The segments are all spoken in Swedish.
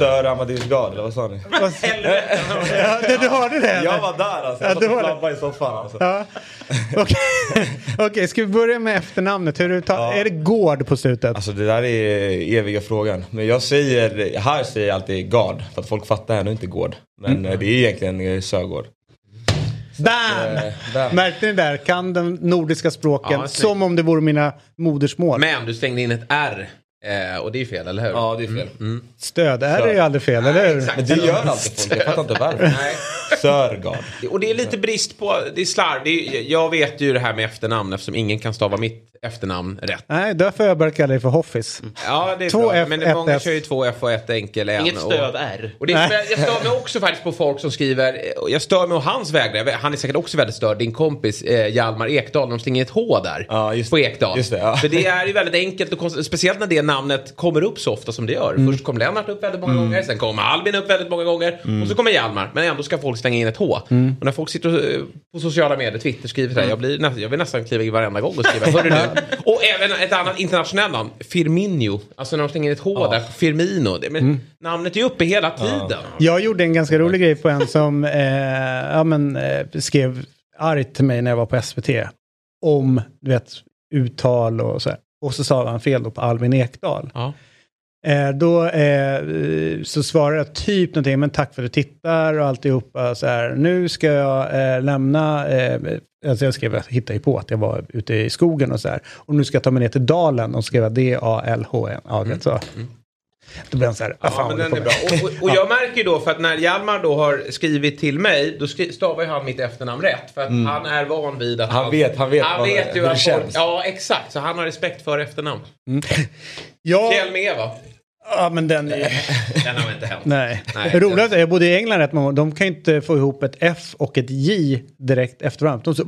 Stör Amadeus God, eller vad sa ni? Ja, du, hörde det? Jag var där alltså. Ja, Jag du satt och flabbade i soffan alltså. Ja. Okej, Okej, ska vi börja med efternamnet? Hur du tar, Är det Gård på slutet? Alltså det där är eviga frågan. Men jag säger, här säger jag alltid Gard. För att folk fattar ännu inte Gård. Men Mm. eh, det är egentligen eh, Sögård. Bam! Bam. Märkte ni där? Kan de nordiska språken Ja, som om det vore mina modersmål. Men du slängde in ett R. Eh, och det är fel, eller hur? Ja, det är fel. Stöd är det ju aldrig fel, eller hur? exakt. Men det gör alltid folk. Jag fattar inte varför. Nej. Sörgard. Och det är lite brist på, det är slarv. Det är, jag vet ju det här med efternamn eftersom ingen kan stava mitt efternamn rätt. Nej, därför har jag börjat kalla dig för Hoffis. Ja, det är Två bra. F, Men ett många S. kör ju två F och ett enkel en. Inget och- stöd R. Och det Nej. är, jag stör mig också faktiskt på folk som skriver, och jag stör mig å hans vägnar, han är säkert också väldigt störd, din kompis eh, Hjalmar Ekdal, de slänger ett H där Ja, just på det. Ekdal. Just det, ja. För det är ju väldigt enkelt, och konst- speciellt när det namnet kommer upp så ofta som det gör. Mm. Först kom Lennart upp väldigt många gånger, sen kom Albin upp väldigt många gånger, Mm. och så kommer Hjalmar. Men ändå ska folk slänga in ett H. Och när folk sitter och, eh, på sociala medier, Twitter, skriver så här, jag, blir, nä- jag vill nästan kliva in varenda gång och skriva, hörru. Och även ett annat internationellt namn, Firmino. Alltså när de slänger in ett H där, Firmino. Det, men, Namnet är uppe hela tiden. Jag gjorde en ganska rolig grej på en som eh, ja, men, eh, skrev argt till mig när jag var på SVT. Om, du vet, uttal och så här. Och så sa han fel då på Albin Ekdal. Ja. Eh, då eh, så svarade jag typ någonting, men tack för att du tittar och alltihopa. Så här, nu ska jag eh, lämna, eh, alltså jag skrev, jag hittade ju på att jag var ute i skogen och så här. Och nu ska jag ta mig ner till dalen och skriva D-A-L-H-N. Ja, så. Då blev han så här, fan Ja, men håller den är bra. Och, och, och jag märker ju då för att när Hjalmar då har skrivit till mig då skri- stavar ju han mitt efternamn rätt. För att han är van vid att... Mm. Han vet- han vet han vet ju hur det att folk, känns. Ja, exakt. Så han har respekt för efternamn. Ja, Kjell med va? ja, men den är ju... Den har inte hänt. Nej. Nej, är, jag bodde i England rätt många år, de kan ju inte få ihop ett F och ett J direkt efter varandra. De så,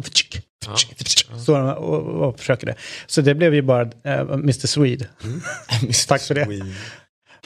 står de och, och försöker det. Så det blev ju bara eh, Mr Swede. Tack för det.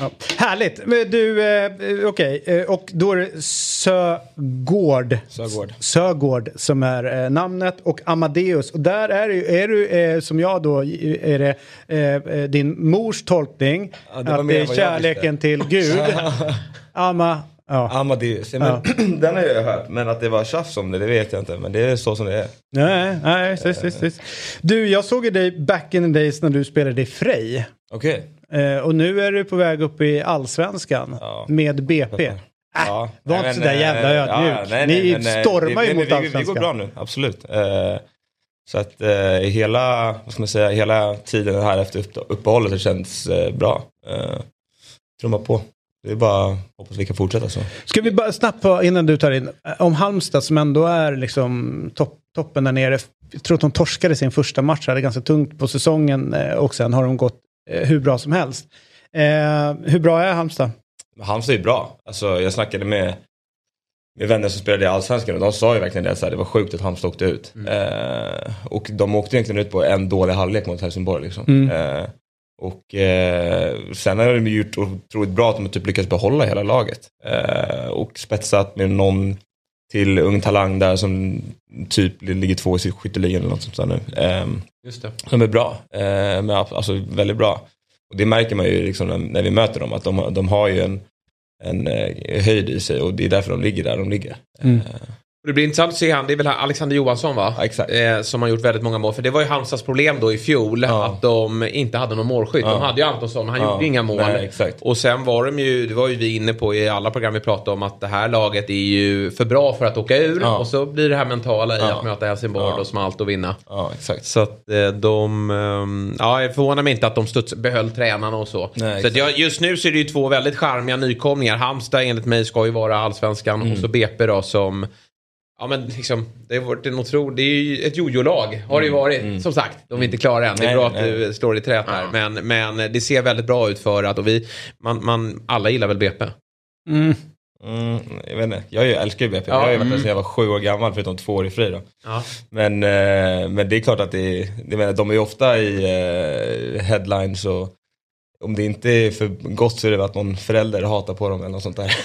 Ja. Härligt. Du, eh, okej, eh, och då är det Sögård. Sögård. Sögård som är eh, namnet och Amadeus. Och där är, du- är du, eh, som jag då, är det eh, eh, din mors tolkning. Ja, det att det är kärleken till Gud. Ama, ja. Amadeus. Ja, men, den har jag hört. Men att det var tjafs om det, det vet jag inte. Men det är så som det är. Nej, nej, precis, precis. Du, jag såg ju dig back in the days när du spelade i Frej. Okej. Eh, och nu är du på väg upp i allsvenskan Ja. med BP. Ja. var Nej, inte men, så där jävla ödmjuk. nej, Ni nej, men, eh, stormar ju det- mot vi, vi, vi allsvenskan. går bra nu, absolut. Eh, så att eh, hela, vad ska man säga, hela tiden här efter upp, uppehållet har känts eh, bra. Eh, trumma på. Det är bara hoppas vi kan fortsätta så. Ska vi bara snabbt på, innan du tar in, eh, om Halmstad som ändå är liksom topp, toppen där nere. Jag tror att de torskade sin första match, hade ganska tungt på säsongen eh, och sen har de gått hur bra som helst. Eh, hur bra är Halmstad? Halmstad är ju bra. Alltså, jag snackade med, med vänner som spelade i Allsvenskan och de sa ju verkligen det. Så här, det var sjukt att Halmstad åkte ut. Eh, och de åkte egentligen ut på en dålig halvlek mot Helsingborg. Liksom. Eh, och eh, sen har de ju gjort otroligt bra att de har typ lyckats behålla hela laget. Eh, och spetsat med någon till ung talang där som typ ligger två i skytteligan eller något sånt där nu. Eh, Just det. de är bra. Eh, men, alltså väldigt bra. Och det märker man ju liksom när, när vi möter dem. Att de, de har ju en, en eh, höjd i sig och det är därför de ligger där de ligger. Mm. Eh, Det blir intressant att se han, det är väl Alexander Johansson va? Ja. Eh, som har gjort väldigt många mål. För det var ju Halmstads problem då i fjol. Ja. Att de inte hade någon målskytt. De Ja. hade ju Antonsson, men han gjorde inga mål. Nej. Och sen var de ju, det var ju vi inne på i alla program vi pratade om att det här laget är ju för bra för att åka ur. Och så blir det här mentala i att möta Helsingborg Ja. som allt att vinna. Så att eh, de, ehm, ja jag förvånar mig inte att de studs, behöll tränarna och så. Nej, så jag, just nu så är det ju två väldigt charmiga nykomlingar. Halmstad enligt mig ska ju vara allsvenskan Mm. och så BP då som Ja men liksom, det, har varit en otro, det är ju ett jojo-lag har det ju varit. Som sagt, de är inte klara än. Det är Nej, bra att nej. du slår i trät här. Men, men det ser väldigt bra ut för att, och vi, man, man, alla gillar väl BP. Mm. Mm, jag vet inte, jag är ju- älskar ju BP. Ja, jag har ju varit där mm. sedan jag var sju år gammal förutom två år i fri då. Ja. Men, eh, men det är klart att det jag menar, de är ju ofta i eh, headlines och om det inte är för gott så är det att någon förälder hatar på dem eller något sånt där.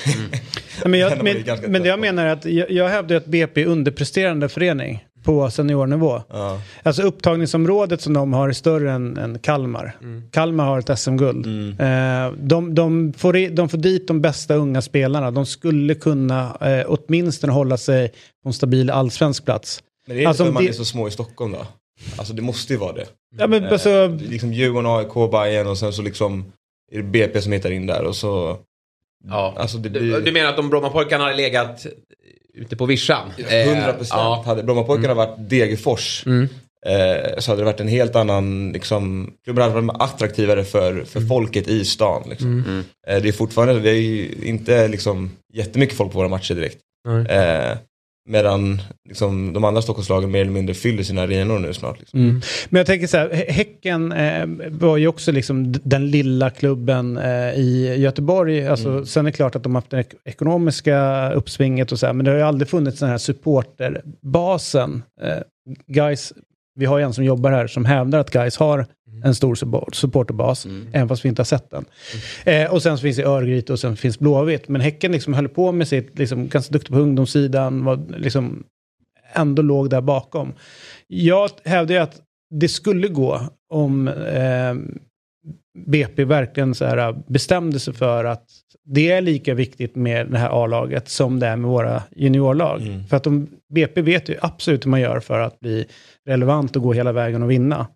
Ja, Men, jag, men, men det jag menar är att jag, jag hävdar att BP är underpresterande förening på seniornivå. ja. Alltså upptagningsområdet som de har är större än, än Kalmar. Kalmar har ett SM-guld. Eh, de, de, får i, de får dit de bästa unga spelarna. De skulle kunna eh, åtminstone hålla sig på en stabil allsvensk plats. Men det är Alltså, alltså, för att man det- är så små i Stockholm då. Alltså det måste ju vara det. Ja, men, Eh, alltså, liksom Djurgården, AIK, Bayern och sen så liksom är det BP som hittar in där och så... Ja. Alltså det Du, blir... du menar att om Brommapojkarna hade legat ute på vischan? 100 procent. Ja. Hade Brommapojkarna varit Degerfors Mm. eh, så hade det varit en helt annan, liksom, klubben hade varit attraktivare för, Mm. för folket i stan. Liksom. Eh, det är fortfarande, vi är ju inte liksom jättemycket folk på våra matcher direkt. Eh, medan liksom, de andra Stockholmslagen mer eller mindre fyller sina arenor nu snart. Liksom. Mm. Men jag tänker så här, Hä- Häcken eh, var ju också liksom den lilla klubben eh, i Göteborg. Alltså, Sen är det klart att de har haft det ek- ekonomiska uppsvinget och så här, men det har ju aldrig funnits den här supporterbasen. Eh, guys, vi har en som jobbar här som hävdar att guys har en stor support- supporterbas, även fast vi inte har sett den. Eh, och sen så finns det Örgryte och sen finns Blåvitt. Men Häcken liksom höll på med sitt, liksom, ganska duktig på ungdomssidan, var liksom ändå låg där bakom. Jag hävdar ju att det skulle gå om eh, BP verkligen så här bestämde sig för att det är lika viktigt med det här A-laget som det är med våra juniorlag. Mm. För att de, BP vet ju absolut hur man gör för att bli relevant och gå hela vägen och vinna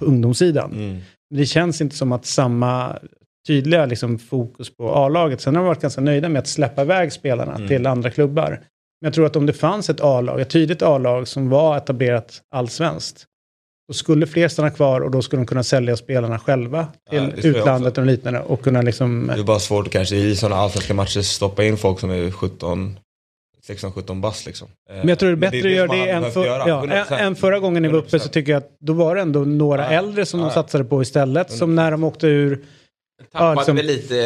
på ungdomssidan. Mm. Men Det känns inte som att samma tydliga liksom, fokus på A-laget. Sen har de varit ganska nöjda med att släppa iväg spelarna Mm. till andra klubbar. Men jag tror att om det fanns ett A-lag, ett tydligt A-lag som var etablerat allsvenskt, då skulle fler stanna kvar och då skulle de kunna sälja spelarna själva till Ja, det utlandet och liknande och kunna liksom... Det är bara svårt att kanske i sådana allsvenska matcher stoppa in folk som är 17 16-17 bast liksom. Eh, Men jag tror det är bättre att göra som man det än, för, göra, ja, 100%. än, än förra gången ni var uppe så 100%. tycker jag att då var det ändå några Ja. äldre som de Ja. satsade på istället. Som när de åkte ur... Tappade Ja, liksom- väl lite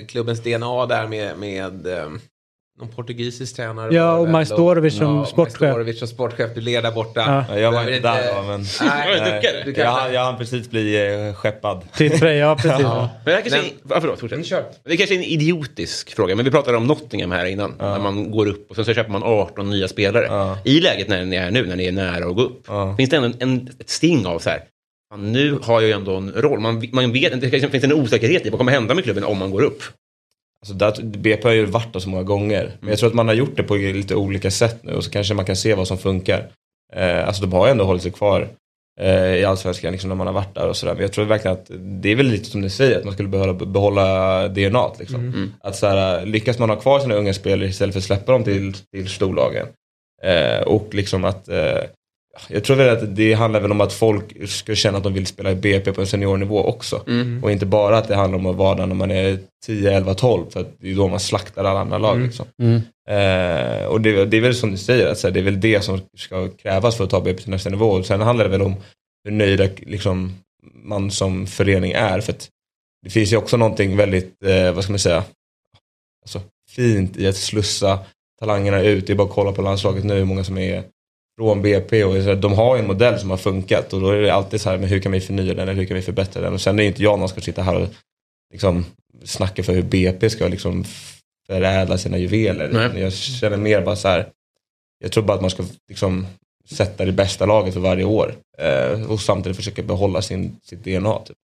eh, klubbens DNA där med, med eh, någon portugisisk tränare. Ja, och? Majstorovic som Ja, sportchef. Majstorovic som sportchef. Du leder borta. Ja. Ja, jag var inte där då, men... Nej, Nej, duckade. Du jag, jag hann precis bli eh, skeppad. Till Freja, precis. Ja. Men det, här kanske Men- är, ja, förlåt, fortsätt. Kör. det kanske är en idiotisk fråga, men vi pratade om Nottingham här innan. När man går upp och sen så köper man 18 nya spelare. Ja. I läget när ni är nu, när ni är nära att gå upp, Ja. finns det ändå en, en, ett sting av så här, nu har jag ju ändå en roll. Man, man vet, det finns en osäkerhet i vad kommer hända med klubben om man går upp. Alltså där, BP har ju varit där så många gånger. Men jag tror att man har gjort det på lite olika sätt nu och så kanske man kan se vad som funkar. Eh, alltså de har ju ändå hållit sig kvar eh, i allsvenskan liksom, när man har varit där och sådär. Men jag tror verkligen att det är väl lite som ni säger, att man skulle behålla, behålla DNA. Liksom. Att så här, lyckas man ha kvar sina unga spelare istället för att släppa dem till, till storlagen. Eh, och liksom att eh, jag tror väl att det handlar väl om att folk ska känna att de vill spela i BP på en seniornivå också. Och inte bara att det handlar om att vara där när man är 10, 11, 12. För att det är då man slaktar alla andra lag. Liksom. Mm. Eh, och det, det är väl som du säger, att, här, det är väl det som ska krävas för att ta BP till nästa nivå. Och sen handlar det väl om hur nöjda liksom, man som förening är. För att det finns ju också någonting väldigt, eh, vad ska man säga, alltså, fint i att slussa talangerna ut. Det är bara att kolla på landslaget nu hur många som är från BP och så här, de har ju en modell som har funkat och då är det alltid så här, men hur kan vi förnya den eller hur kan vi förbättra den? Och sen är inte jag som ska sitta här och liksom snacka för hur BP ska liksom förädla sina juveler. Nej. Jag känner mer bara så här, jag tror bara att man ska liksom sätta det bästa laget för varje år eh, och samtidigt försöka behålla sin, sitt DNA. Typ.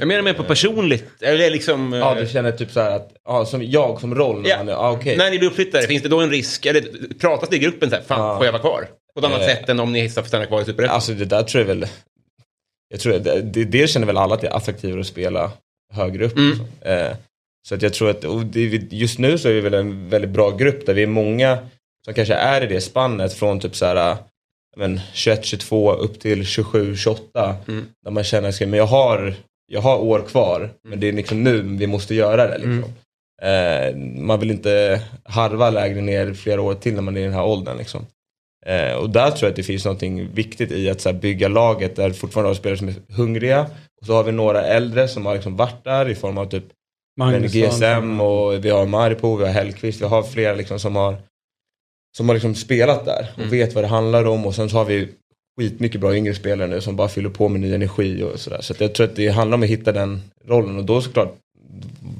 Jag menar mer på personligt, eller liksom... Ja, eh, du känner typ så här att, ja, som jag som roll, Ja. man ja, okej. När ni blir uppflyttade, finns det då en risk, eller pratas det i gruppen så här, fan Ja. får jag vara kvar? På ett annat Eh. sätt än om ni får stanna kvar i Superettan? Alltså det där tror jag väl, jag tror det, det, det känner väl alla att det är attraktivare att spela högre upp. Mm. liksom. Eh, så att jag tror att, och det, just nu så är vi väl en väldigt bra grupp där vi är många som kanske är i det spannet från typ så här, men 21-22 upp till 27-28. Mm. Där man känner men jag har, jag har år kvar, men det är liksom nu vi måste göra det. Liksom. Eh, man vill inte harva lägre ner flera år till när man är i den här åldern. Liksom. Eh, och där tror jag att det finns något viktigt i att så här, bygga laget där fortfarande har spelare som är hungriga. Och så har vi några äldre som har liksom varit där i form av typ Magnusson. GSM och vi har Maripo, vi har Hellkvist, vi har flera liksom som har, som har liksom spelat där och Mm. vet vad det handlar om och sen så har vi skitmycket bra yngre spelare nu som bara fyller på med ny energi och sådär. Så att jag tror att det handlar om att hitta den rollen och då såklart,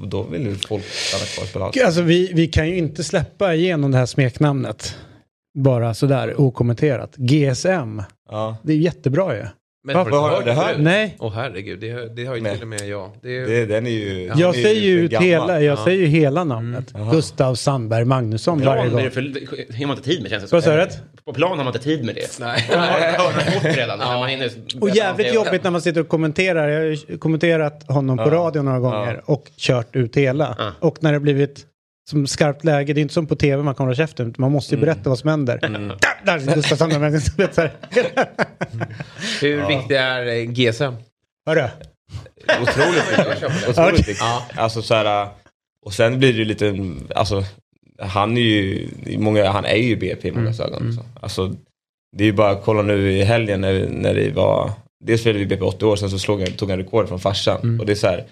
då vill ju folk stanna kvar och spela allt. Alltså vi, vi kan ju inte släppa igenom det här smeknamnet. Bara sådär okommenterat. GSM. Ja. Det är jättebra ju. Men Varför har du det här? Nej. Åh herregud, det, det har ju Nej. till och med jag. Det är, Det, den är ju... Jag är säger ju gammal. hela, jag Ja. säger ju hela namnet. Jaha. Gustav Sandberg Magnusson varje Plan är gång. för, har man inte tid med känns det som. Vad sa du? På plan har man inte tid med det. Nej. Man har hört bort redan. Ja. Man hinner Och jävligt jobbigt när man sitter och kommenterar. Jag har ju kommenterat honom på Ja. radio några gånger och kört ut hela. Ja. Och när det blivit som skarpt läge, det är inte som på tv man kan hålla käften. Man måste ju berätta vad som händer. Där, där är Gustav Sandberg. Hur viktig är eh, GSM? Hörru. Otroligt viktigt. Otroligt viktigt. Ja. Alltså så här, och sen blir det ju lite, alltså han är ju, många, han är ju BP i många Mm. ögon. Liksom. Alltså, det är ju bara att kolla nu i helgen när, när det var, dels spelade vi BP 80 år, sen så slog han, tog han rekord från farsan. Mm. Och det är så här,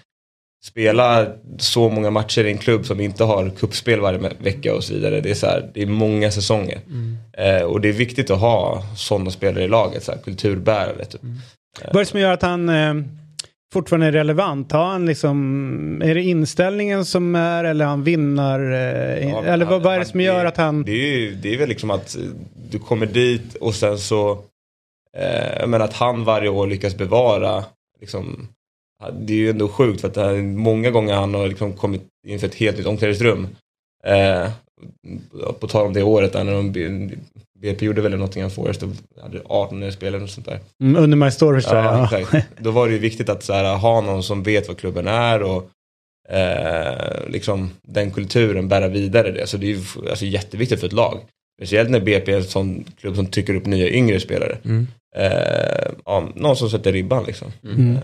spela så många matcher i en klubb som inte har kuppspel varje vecka och så vidare. Det är, så här, det är många säsonger. Mm. Eh, och det är viktigt att ha sådana spelare i laget, så här, kulturbärare. Typ. Vad är det som gör att han eh, fortfarande är relevant? Har han liksom, är det inställningen som är eller han vinnar? Eh, Ja, eller han- vad är det som gör att han... Det är, ju, det är väl liksom att eh, du kommer dit och sen så, eh, menar att han varje år lyckas bevara, liksom, det är ju ändå sjukt för att det här, många gånger han har liksom kommit inför ett helt nytt omklädningsrum. Eh, på tal om det året där när de, BP gjorde väl Nottingham Forest hade 18 spelare och sånt där. Mm, under My jag. Ja, Ja. exakt. Då var det ju viktigt att så här, ha någon som vet vad klubben är och eh, liksom den kulturen bära vidare det. Så det är ju alltså, jätteviktigt för ett lag. Speciellt när BP är en sån klubb som trycker upp nya yngre spelare. Mm. Eh, ja, någon som sätter ribban liksom. Mm. Eh,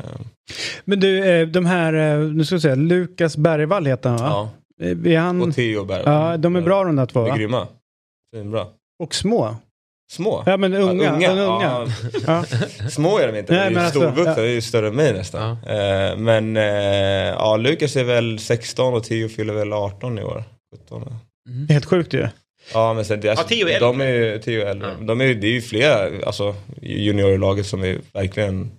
Men du, eh, de här, eh, nu ska jag säga, Lukas Bergvall heter han va? ja. Eh, Är han... Och Theo Berg. Ja, de är bra de där två De är va? grymma. Svinbra. Och små. Små. Ja men unga. Ja, unga. unga. Ja, Ja. små är de inte, Nej, de är men ju alltså, storvuxna, ja. de är ju större än mig nästan. Eh, men eh, ja, Lukas är väl 16 och Theo fyller väl 18 i år. 17. Helt sjukt ju. Ja men sen det, alltså, Ja, är de är ju är äldre. Ja. De är, det är ju flera alltså, juniorlaget som är verkligen,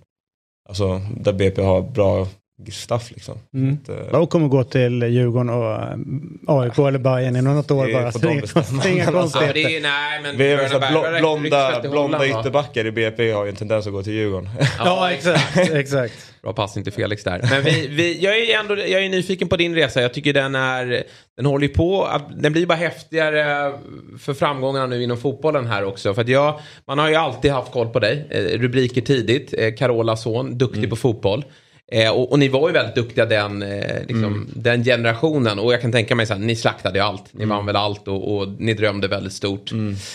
alltså där BP har bra staff liksom. Mm. Att, Och kommer gå till Djurgården och eh, AIK eller Bayern inom något år Det är bara. Så det är dem inga alltså, konstigheter. är, nej, men vi är så räcker- blonda, i blonda ytterbackar i BP har ju en tendens att gå till Djurgården. Ja exakt, exakt. Bra passning till Felix där. Men vi, vi, jag, är ändå, jag är nyfiken på din resa. Jag tycker den är... Den håller ju på att... Den blir bara häftigare för framgångarna nu inom fotbollen här också. För att jag... Man har ju alltid haft koll på dig. Eh, rubriker tidigt. Carolas son, duktig på fotboll. Eh, och, och ni var ju väldigt duktiga den, eh, liksom, den generationen. Och jag kan tänka mig så här, ni slaktade ju allt. Ni vann väl allt och, och ni drömde väldigt stort.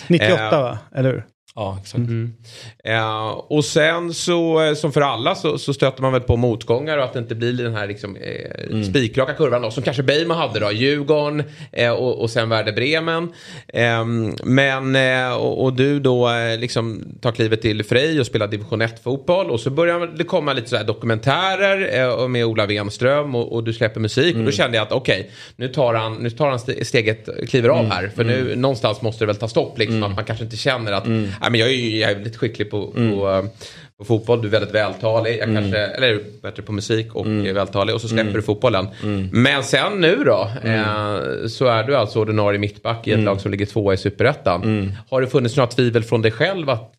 98 Eh, va? Eller hur? Ja exakt. Eh, och sen så, eh, som för alla, så, så stöter man väl på motgångar och att det inte blir den här liksom, eh, spikraka kurvan då, som kanske Bejman hade då. Djurgården eh, och, och sen Werder Bremen. Eh, men, eh, och, och du då eh, liksom tar klivet till Frej och spelar division 1-fotboll. Och så börjar det komma lite så här dokumentärer med Ola Wenström och, och du släpper musik. Och då kände jag att okej, nu tar han, nu tar han ste- steget, kliver av här. För nu någonstans måste det väl ta stopp liksom. Att man kanske inte känner att, nej men jag är ju jävligt skicklig på, på, eh, på fotboll, du är väldigt vältalig. Jag kanske, eller bättre på musik och är vältalig. Och så släpper du fotbollen. Men sen nu då, eh, så är du alltså ordinarie mittback i ett lag som ligger tvåa i superettan. Har det funnits några tvivel från dig själv att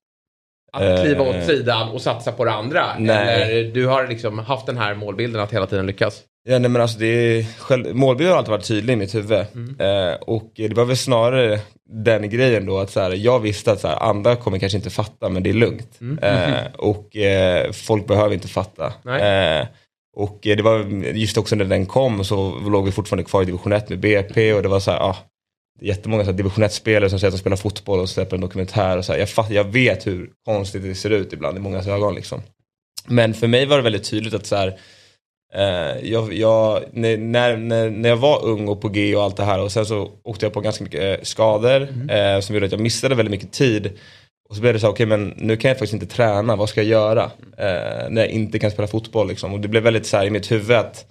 att kliva åt Eh. sidan och satsa på det andra? Nej. Eller du har liksom haft den här målbilden att hela tiden lyckas? Ja, nej, men alltså det är, själv, målbilden har alltid varit tydlig i mitt huvud. Eh, och det var väl snarare den grejen då att så här, jag visste att så här, andra kommer kanske inte fatta men det är lugnt. Eh, och eh, folk behöver inte fatta. Eh, och eh, det var just också när den kom så låg vi fortfarande kvar i division 1 med BP och det var så här, ah, jättemånga så här, division 1-spelare som säger att de spelar fotboll och släpper en dokumentär. Och så här, jag, fatt, jag vet hur konstigt det ser ut ibland i många ögon. Liksom. Men för mig var det väldigt tydligt att så här, jag, jag, när, när, när jag var ung och på G och allt det här och sen så åkte jag på ganska mycket eh, skador eh, som gjorde att jag missade väldigt mycket tid. Och så blev det så, okej men nu kan jag faktiskt inte träna, vad ska jag göra? Eh, när jag inte kan spela fotboll liksom. Och det blev väldigt så här i mitt huvud att,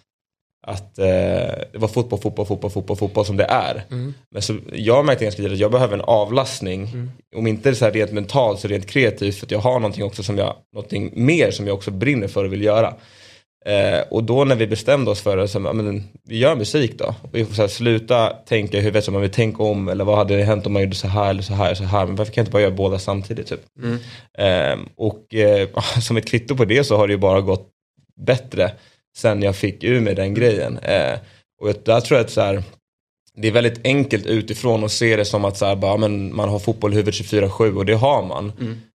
att eh, det var fotboll, fotboll, fotboll, fotboll, fotboll som det är. Men så, jag märkte ganska tidigt att jag behöver en avlastning. Om inte så här rent mentalt så rent kreativt för att jag har någonting också som jag, någonting mer som jag också brinner för och vill göra. Eh, och då när vi bestämde oss för det, så, men, vi gör musik då. Vi får här, sluta tänka i huvudet som man vill tänka om eller vad hade hänt om man gjorde så här eller så här eller så här. Men varför kan jag inte bara göra båda samtidigt typ? Eh, och eh, som ett kvitto på det så har det ju bara gått bättre sen jag fick ur mig den grejen. Eh, och där tror jag att så här, det är väldigt enkelt utifrån att se det som att så här, bara, men man har fotboll i huvudet 24-7 och det har man.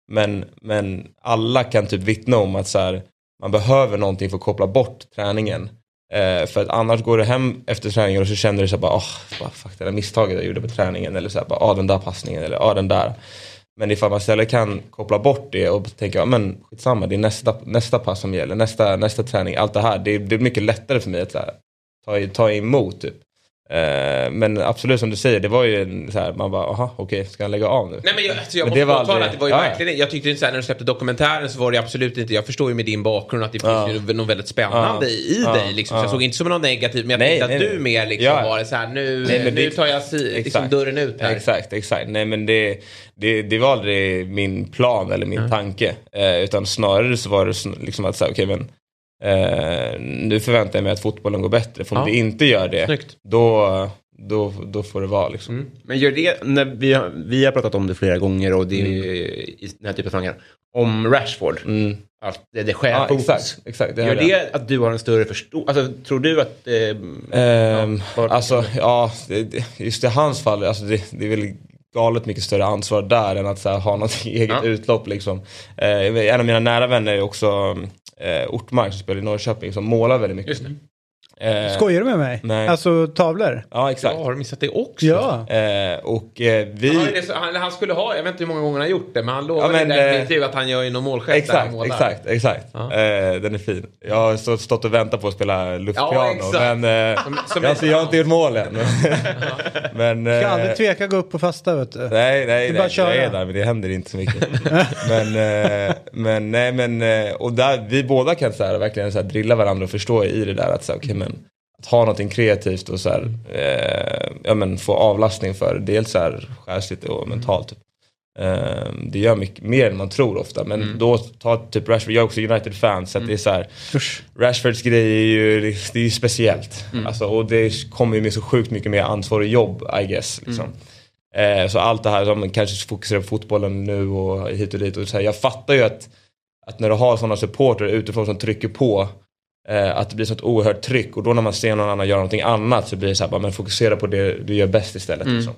Men, men alla kan typ vittna om att så här, man behöver någonting för att koppla bort träningen. Eh, för att annars går du hem efter träningen och så känner du så här bara, oh, bara fuck det där misstaget jag gjorde på träningen. Eller så här, bara, ah, den där passningen eller ah, den där. Men ifall man istället kan koppla bort det och tänka, ja men skitsamma, det är nästa, nästa pass som gäller, nästa, nästa träning, allt det här. Det, är- det är mycket lättare för mig att så här, ta, ta emot typ. Eh, men absolut som du säger, det var ju en, så här, man bara, aha okej, ska han lägga av nu? Nej men jag, alltså jag Men måste påtala aldrig- att det var ju Ja, verkligen Jag tyckte inte såhär när du släppte dokumentären så var det absolut inte Jag förstår ju med din bakgrund att det finns Ja. ju något väldigt spännande Ja. i Ja. dig liksom. Så jag Ja. såg inte som något negativt men jag Nej, tänkte nej, att du nej. mer liksom var det såhär nu, Nej, nu det- tar jag si, liksom dörren ut här. Exakt, exakt. Nej men det, det, det var aldrig min plan eller min tanke. Eh, utan snarare så var det liksom att säga, okej men eh, nu förväntar jag mig att fotbollen går bättre. För om Ja. det inte gör det, Snyggt. då, då, då får det vara liksom. Men gör det, när vi, har, vi har pratat om det flera gånger och det är i den här typen av sammanhang. Om Rashford. Mm. Att det, det skär Ja, exakt, exakt. Det Gör hörde jag. det att du har en större förståelse? Alltså, tror du att... Eh, Ehm, var- alltså, ja, det- det- just i hans fall, alltså det, det är väl galet mycket större ansvar där än att här, ha något eget Ja. utlopp. Liksom. Eh, en av mina nära vänner är också eh, Ortmark som spelar i Norrköping som målar väldigt mycket. Eh, Skojar du med mig? Nej. Alltså tavlor? Ja, exakt. Ja, har du missat det också? Ja. Eh, och eh, vi... Han, så- han, han skulle ha, jag vet inte hur många gånger han har gjort det, men han lovade Ja, men, i den eh, intervjun att han gör ju någon målgest där Exakt, målar. exakt, exakt. Ja. Eh, den är fin. Jag har stått, stått och väntat på att spela luftpiano Ja, exakt. men eh, Som- som har- jag har inte gjort mål än. men, Ska eh, aldrig tveka gå upp på fasta vet du. Nej, nej, Det är nej, bara att köra. jag är där men det händer inte så mycket. men, eh, men, nej, men, eh, och där, vi båda kan så här, verkligen så här, drilla varandra och förstå i det där att, så här, okej, men, att ha någonting kreativt och så här, eh, ja, men, få avlastning för dels så här, själsligt och mentalt. Typ. Eh, det gör mycket mer än man tror ofta. Men då, ta typ Rashford, jag är också United-fan så att det är så här. Rashfords grej är ju, det är ju speciellt. Alltså, och det kommer ju med så sjukt mycket mer ansvar och jobb I guess. Liksom. Eh, så allt det här, som kanske fokuserar på fotbollen nu och hit och dit. Och så här, jag fattar ju att, att när du har sådana supporter utifrån som trycker på att det blir sånt oerhört tryck och då när man ser någon annan göra någonting annat så blir det så här, men fokusera på det du gör bäst istället. Liksom.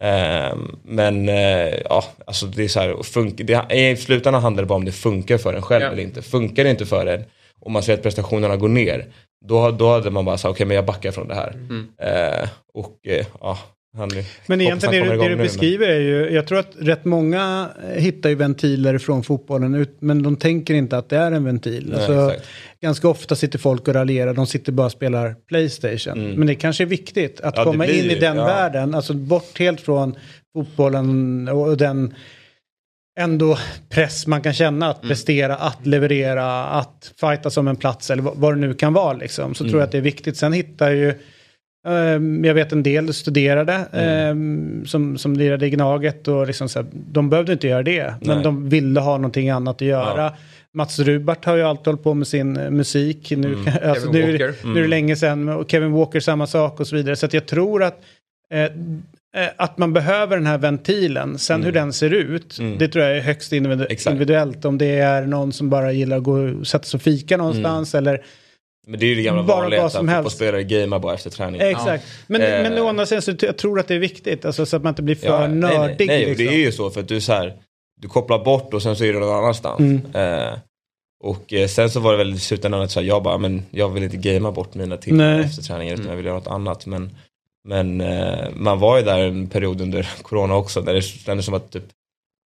Eh, men eh, ja, alltså det är så här, det, i slutändan handlar det bara om det funkar för en själv Ja. eller inte. Funkar det inte för en och man ser att prestationerna går ner, då, då hade man bara sagt okej men jag backar från det här. Eh, och eh, ja, han, Men egentligen han det, det du beskriver är ju, jag tror att rätt många hittar ju ventiler från fotbollen ut, men de tänker inte att det är en ventil. Nej, alltså, ganska ofta sitter folk och raljerar, de sitter bara och spelar Playstation. Men det kanske är viktigt att Mm. Ja, komma in i ju, den ja. världen, alltså bort helt från fotbollen och den ändå press man kan känna Mm. att prestera, att leverera, att fighta som en plats eller vad, det nu kan vara liksom. Så Mm. tror jag att det är viktigt. Sen hittar ju jag vet en del studerade Mm. ehm, som, som lirade Gnaget och liksom så här, de behövde inte göra det. Men Nej. de ville ha någonting annat att göra. Ja. Mats Rubart har ju alltid hållit på med sin eh, musik. Nu, Mm. alltså, nu, Walker. nu är det länge sedan. Och Kevin Walker samma sak och så vidare. Så jag tror att eh, eh, att man behöver den här ventilen. Sen hur den ser ut, det tror jag är högst individu- Mm. Exakt. individuellt. Om det är någon som bara gillar att gå och sätta sig och fika någonstans eller Men det är ju det gamla Bara vanliga vad att som helst. fotbollsspelare gamar bara efter träning. Exakt. Men, Eh. men å andra sidan så jag tror att det är viktigt. Alltså, så att man inte blir för Ja, nej, nej, nördig. Nej, och liksom. det är ju så för att du så här, du kopplar bort och sen så är du någon annanstans. Mm. Eh, och eh, sen så var det väl i slutändan att så här, jag bara, men jag vill inte gamea bort mina timmar Nej. efter träningen utan jag vill göra något annat. Men, men eh, man var ju där en period under corona också där det kändes som att typ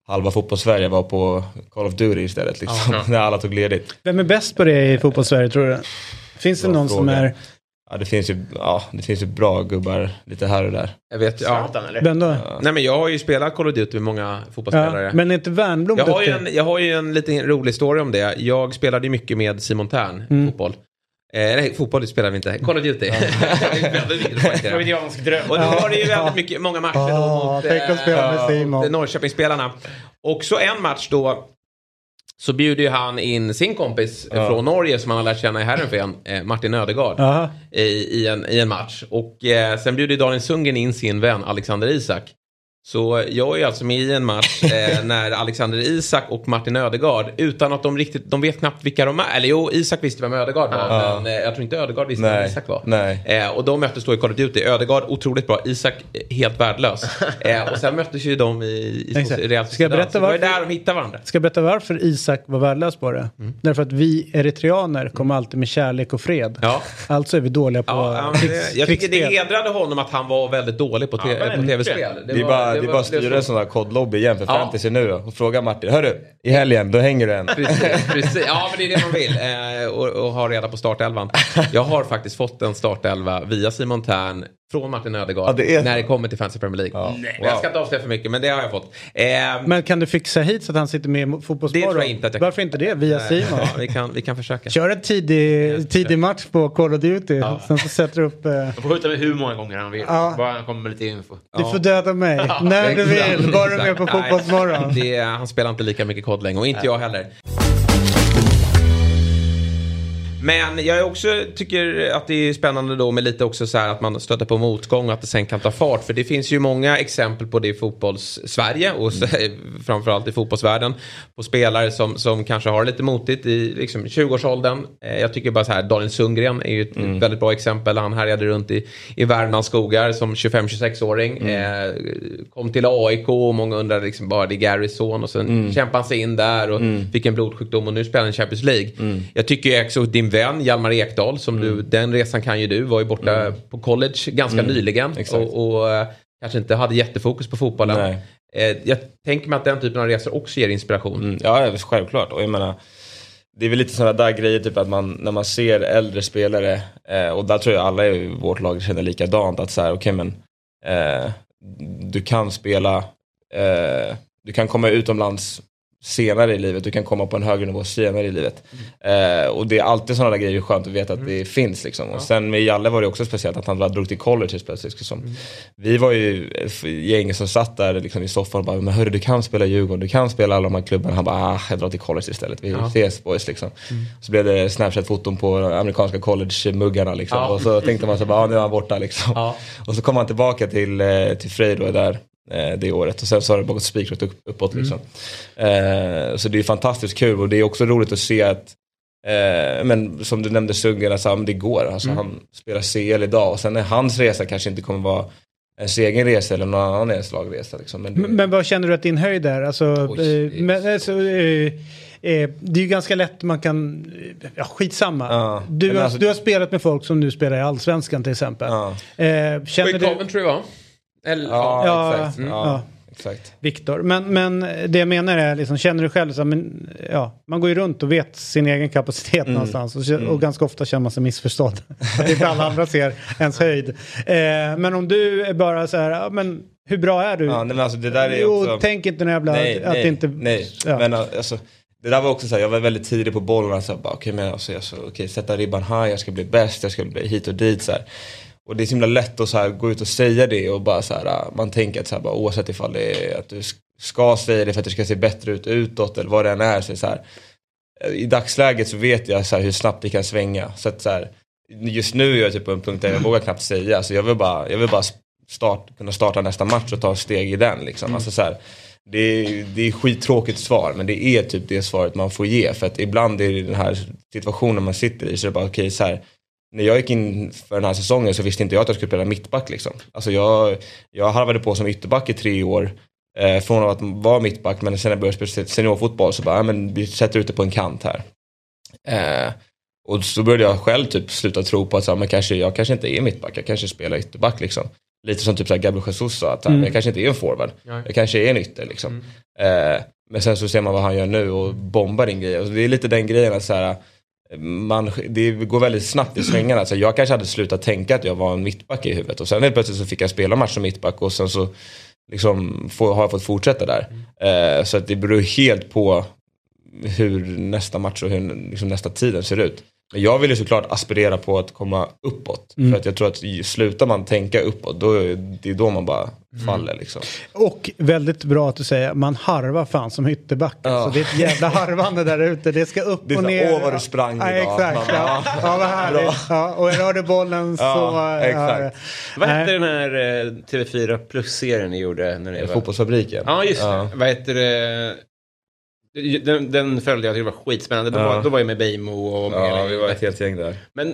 halva fotbollssverige var på Call of Duty istället. Liksom, Ja, när alla tog ledigt. Vem är bäst på det i fotbollssverige tror du? Finns det någon som fråga. är... Ja, det finns ju, ja, det finns ju bra gubbar lite här och där. Jag vet, ja. Zlatan eller? Vem då? Nej men jag har ju spelat Call of Duty med många fotbollsspelare. Ja, men är inte Wernbloom Jag har, ju en, jag har ju en liten rolig story om det. Jag spelade ju mycket med Simon Tern, Mm. fotboll. Eh, nej, fotboll spelar vi inte. Call of Duty. Freudiansk dröm. Och då var det ju väldigt mycket, många matcher då Ah, mot, eh, mot Norrköpingsspelarna. Och så en match då så bjuder ju han in sin kompis Ja. från Norge som han har lärt känna i Herrenfen, eh, Martin Ödegaard, i, i, en, i en match. Och eh, sen bjuder Daniel Sundgren in sin vän Alexander Isak. Så jag är alltså med i en match eh, när Alexander Isak och Martin Ödegaard utan att de riktigt, de vet knappt vilka de är. Eller jo, Isak visste vem Ödegaard var, Ja. men eh, jag tror inte Ödegaard visste vem Nej, Isak var. Eh, och de möttes då i Call of Duty. Ödegaard otroligt bra, Isak eh, helt värdelös. Eh, och sen möttes ju de i, i, i Real Ska jag berätta det var ju där de hittade varandra. Ska jag berätta varför Isak var värdelös på det? Mm. Därför att vi eritreaner kommer alltid med kärlek och fred. Ja. Alltså är vi dåliga på Ja, krigs, det, jag tycker det hedrade honom att han var väldigt dålig på, te- Ja, på tv-spel. Det är bara, det är bara styra en sån där kodlobby igen för Ja. fantasy nu då. Och fråga Martin, hörru, i helgen, då hänger du en. Precis, precis. Ja, men det är det man vill. Eh, och, och ha reda på startelvan. Jag har faktiskt fått en startelva via Simon Tern från Martin Ödegaard Ja, det är- när det kommer till Fantasy Premier League. Ja. Men Jag ska inte avslöja för mycket, men det har jag fått. Eh, Men kan du fixa hit så att han sitter med i Fotbollsmorgon? Det tror jag inte att jag. Varför inte det? Via Simon? ja, vi, kan, vi kan försöka. Kör en tidig, tidig match på Call of Duty. Sen så sätter du upp... Eh, Man får skjuta med hur många gånger han vill. Ja. Bara han kommer med lite info. du får döda mig när du vill. Bara du är med på Nej, Fotbollsmorgon. Det, han spelar inte lika mycket kod längre och inte jag heller. Men jag också tycker att det är spännande då med lite också så här att man stöter på motgång och att det sen kan ta fart. För det finns ju många exempel på det i fotbolls-Sverige och så, framförallt i fotbollsvärlden. På spelare som, som kanske har lite motigt i liksom, 20-årsåldern. Eh, Jag tycker bara så här, Daniel Sundgren är ju ett väldigt bra exempel. Han härjade runt i, i Värmlands skogar som 25-26-åring. Eh, kom till AIK och många undrade liksom bara det är Garys son och sen kämpade han sig in där och fick en blodsjukdom och nu spelar han i Champions League. Jag tycker ju också din vän Hjalmar Ekdal, som du, den resan kan ju du, var ju borta på college ganska nyligen Exakt. och, och eh, kanske inte hade jättefokus på fotbollen. Nej. Eh, jag tänker mig att den typen av resor också ger inspiration. Mm, ja, självklart. Och jag menar, det är väl lite sådana där grejer, typ att man, när man ser äldre spelare, eh, och där tror jag alla i vårt lag känner likadant, att så här, okej men, eh, du kan spela, eh, du kan komma utomlands senare i livet, du kan komma på en högre nivå senare i livet. Eh, och det är alltid sådana grejer skönt att veta att det finns liksom. Och sen med Jalle var det också speciellt att han drog till college helt plötsligt. Liksom. Vi var ju gäng som satt där liksom, i soffan och bara, men hörru du kan spela Djurgården, du kan spela alla de här klubbarna. Han bara, ah, jag drar till college istället, vi ses boys liksom. Så blev det Snapchat-foton på amerikanska college-muggarna liksom. Ja. Och så tänkte man så bara, ah, nu är han borta liksom. Ja. Och så kom han tillbaka till, eh, till Frej då där det året och sen så har det bara gått spikrat upp, uppåt liksom. Eh, så det är fantastiskt kul och det är också roligt att se att eh, men som du nämnde Sundgren, alltså, det går. Alltså, Han spelar CL idag och sen är hans resa kanske inte kommer vara ens egen resa eller någon annan ens lagresa. Liksom. Men det, Men, men vad känner du att din höjd är? Alltså, Oj, eh, men, alltså, eh, eh, det är ju ganska lätt man kan, eh, ja skitsamma. Ja, Du, har, alltså- du har spelat med folk som nu spelar i Allsvenskan till exempel. Ja. Eh, känner du... Coventry va? Eller, Ja, Ja, exakt. mm, Ja, exakt. Viktor. Men, men det jag menar är, liksom, känner du själv så men, ja, man går ju runt och vet sin egen kapacitet Mm. någonstans. Och, och ganska ofta känner man sig missförstådd. att inte alla andra ser ens höjd. Eh, men om du är bara så här, men hur bra är du? Ja, nej, men alltså, det där är jo, också... tänk inte när jävla nej, att nej, det inte... nej. ja. Men alltså, det där var också så här, jag var väldigt tidig på bollen. Alltså, bara, okay, men alltså, jag så, okay, sätta ribban här, jag ska bli bäst, jag ska bli hit och dit. Så här. Och det är så himla lätt att så gå ut och säga det och bara så här, man tänker att så här, bara, oavsett ifall det är att du ska säga det för att det ska se bättre ut utåt eller vad det än är. Så är så här, I dagsläget så vet jag så hur snabbt det kan svänga. Så att, så just nu är jag typ på en punkt där jag vågar knappt säga. Så jag vill bara, jag vill bara start, kunna starta nästa match och ta steg i den. Liksom. Alltså, så här, det är, det är skittråkigt svar men det är typ det svaret man får ge. För att ibland är det den här situationen man sitter i så är det bara okej så här. När jag gick in för den här säsongen så visste inte jag att jag skulle spela mittback liksom. Alltså jag, jag harvade på som ytterback i tre år. Eh, från att vara mittback men sen när jag började spela seniorfotboll så bara, ja, men vi sätter ut det på en kant här. Eh, och så började jag själv typ sluta tro på att så här, men kanske, jag kanske inte är mittback, jag kanske spelar ytterback liksom. Lite som typ så här Gabriel Jesus sa, att Mm. jag kanske inte är en forward. Jag kanske är en ytter liksom. Eh, men sen så ser man vad han gör nu och bombar in grejer. Och det är lite den grejen att så här, man, det går väldigt snabbt i svängarna. Alltså jag kanske hade slutat tänka att jag var en mittback i huvudet. Och sen helt plötsligt så fick jag spela match som mittback och sen så liksom får, har jag fått fortsätta där. Eh, så att det beror helt på hur nästa match och hur liksom nästa tiden ser ut. Men jag vill ju såklart aspirera på att komma uppåt. För att jag tror att slutar man tänka uppåt, då är det är då man bara faller liksom. Och väldigt bra att du säger, man harvar fan som ytterback. Så det är ett jävla harvande där ute. Det ska upp Det är och ner. åh, vad du sprang ja, idag. Exakt. Man Ja, ja vad härligt. Ja, och rörde bollen så... Ja, exakt. ja, Vad hette den här eh, TV4 Plus-serien ni gjorde? När det var... Fotbollsfabriken. Ja, just det. Ja. Vad heter det? Den, den följde jag, tyckte det var skitspännande. Då, Ja. var, då var jag med Beijmo och Ja, vi var ett helt gäng där. Men eh,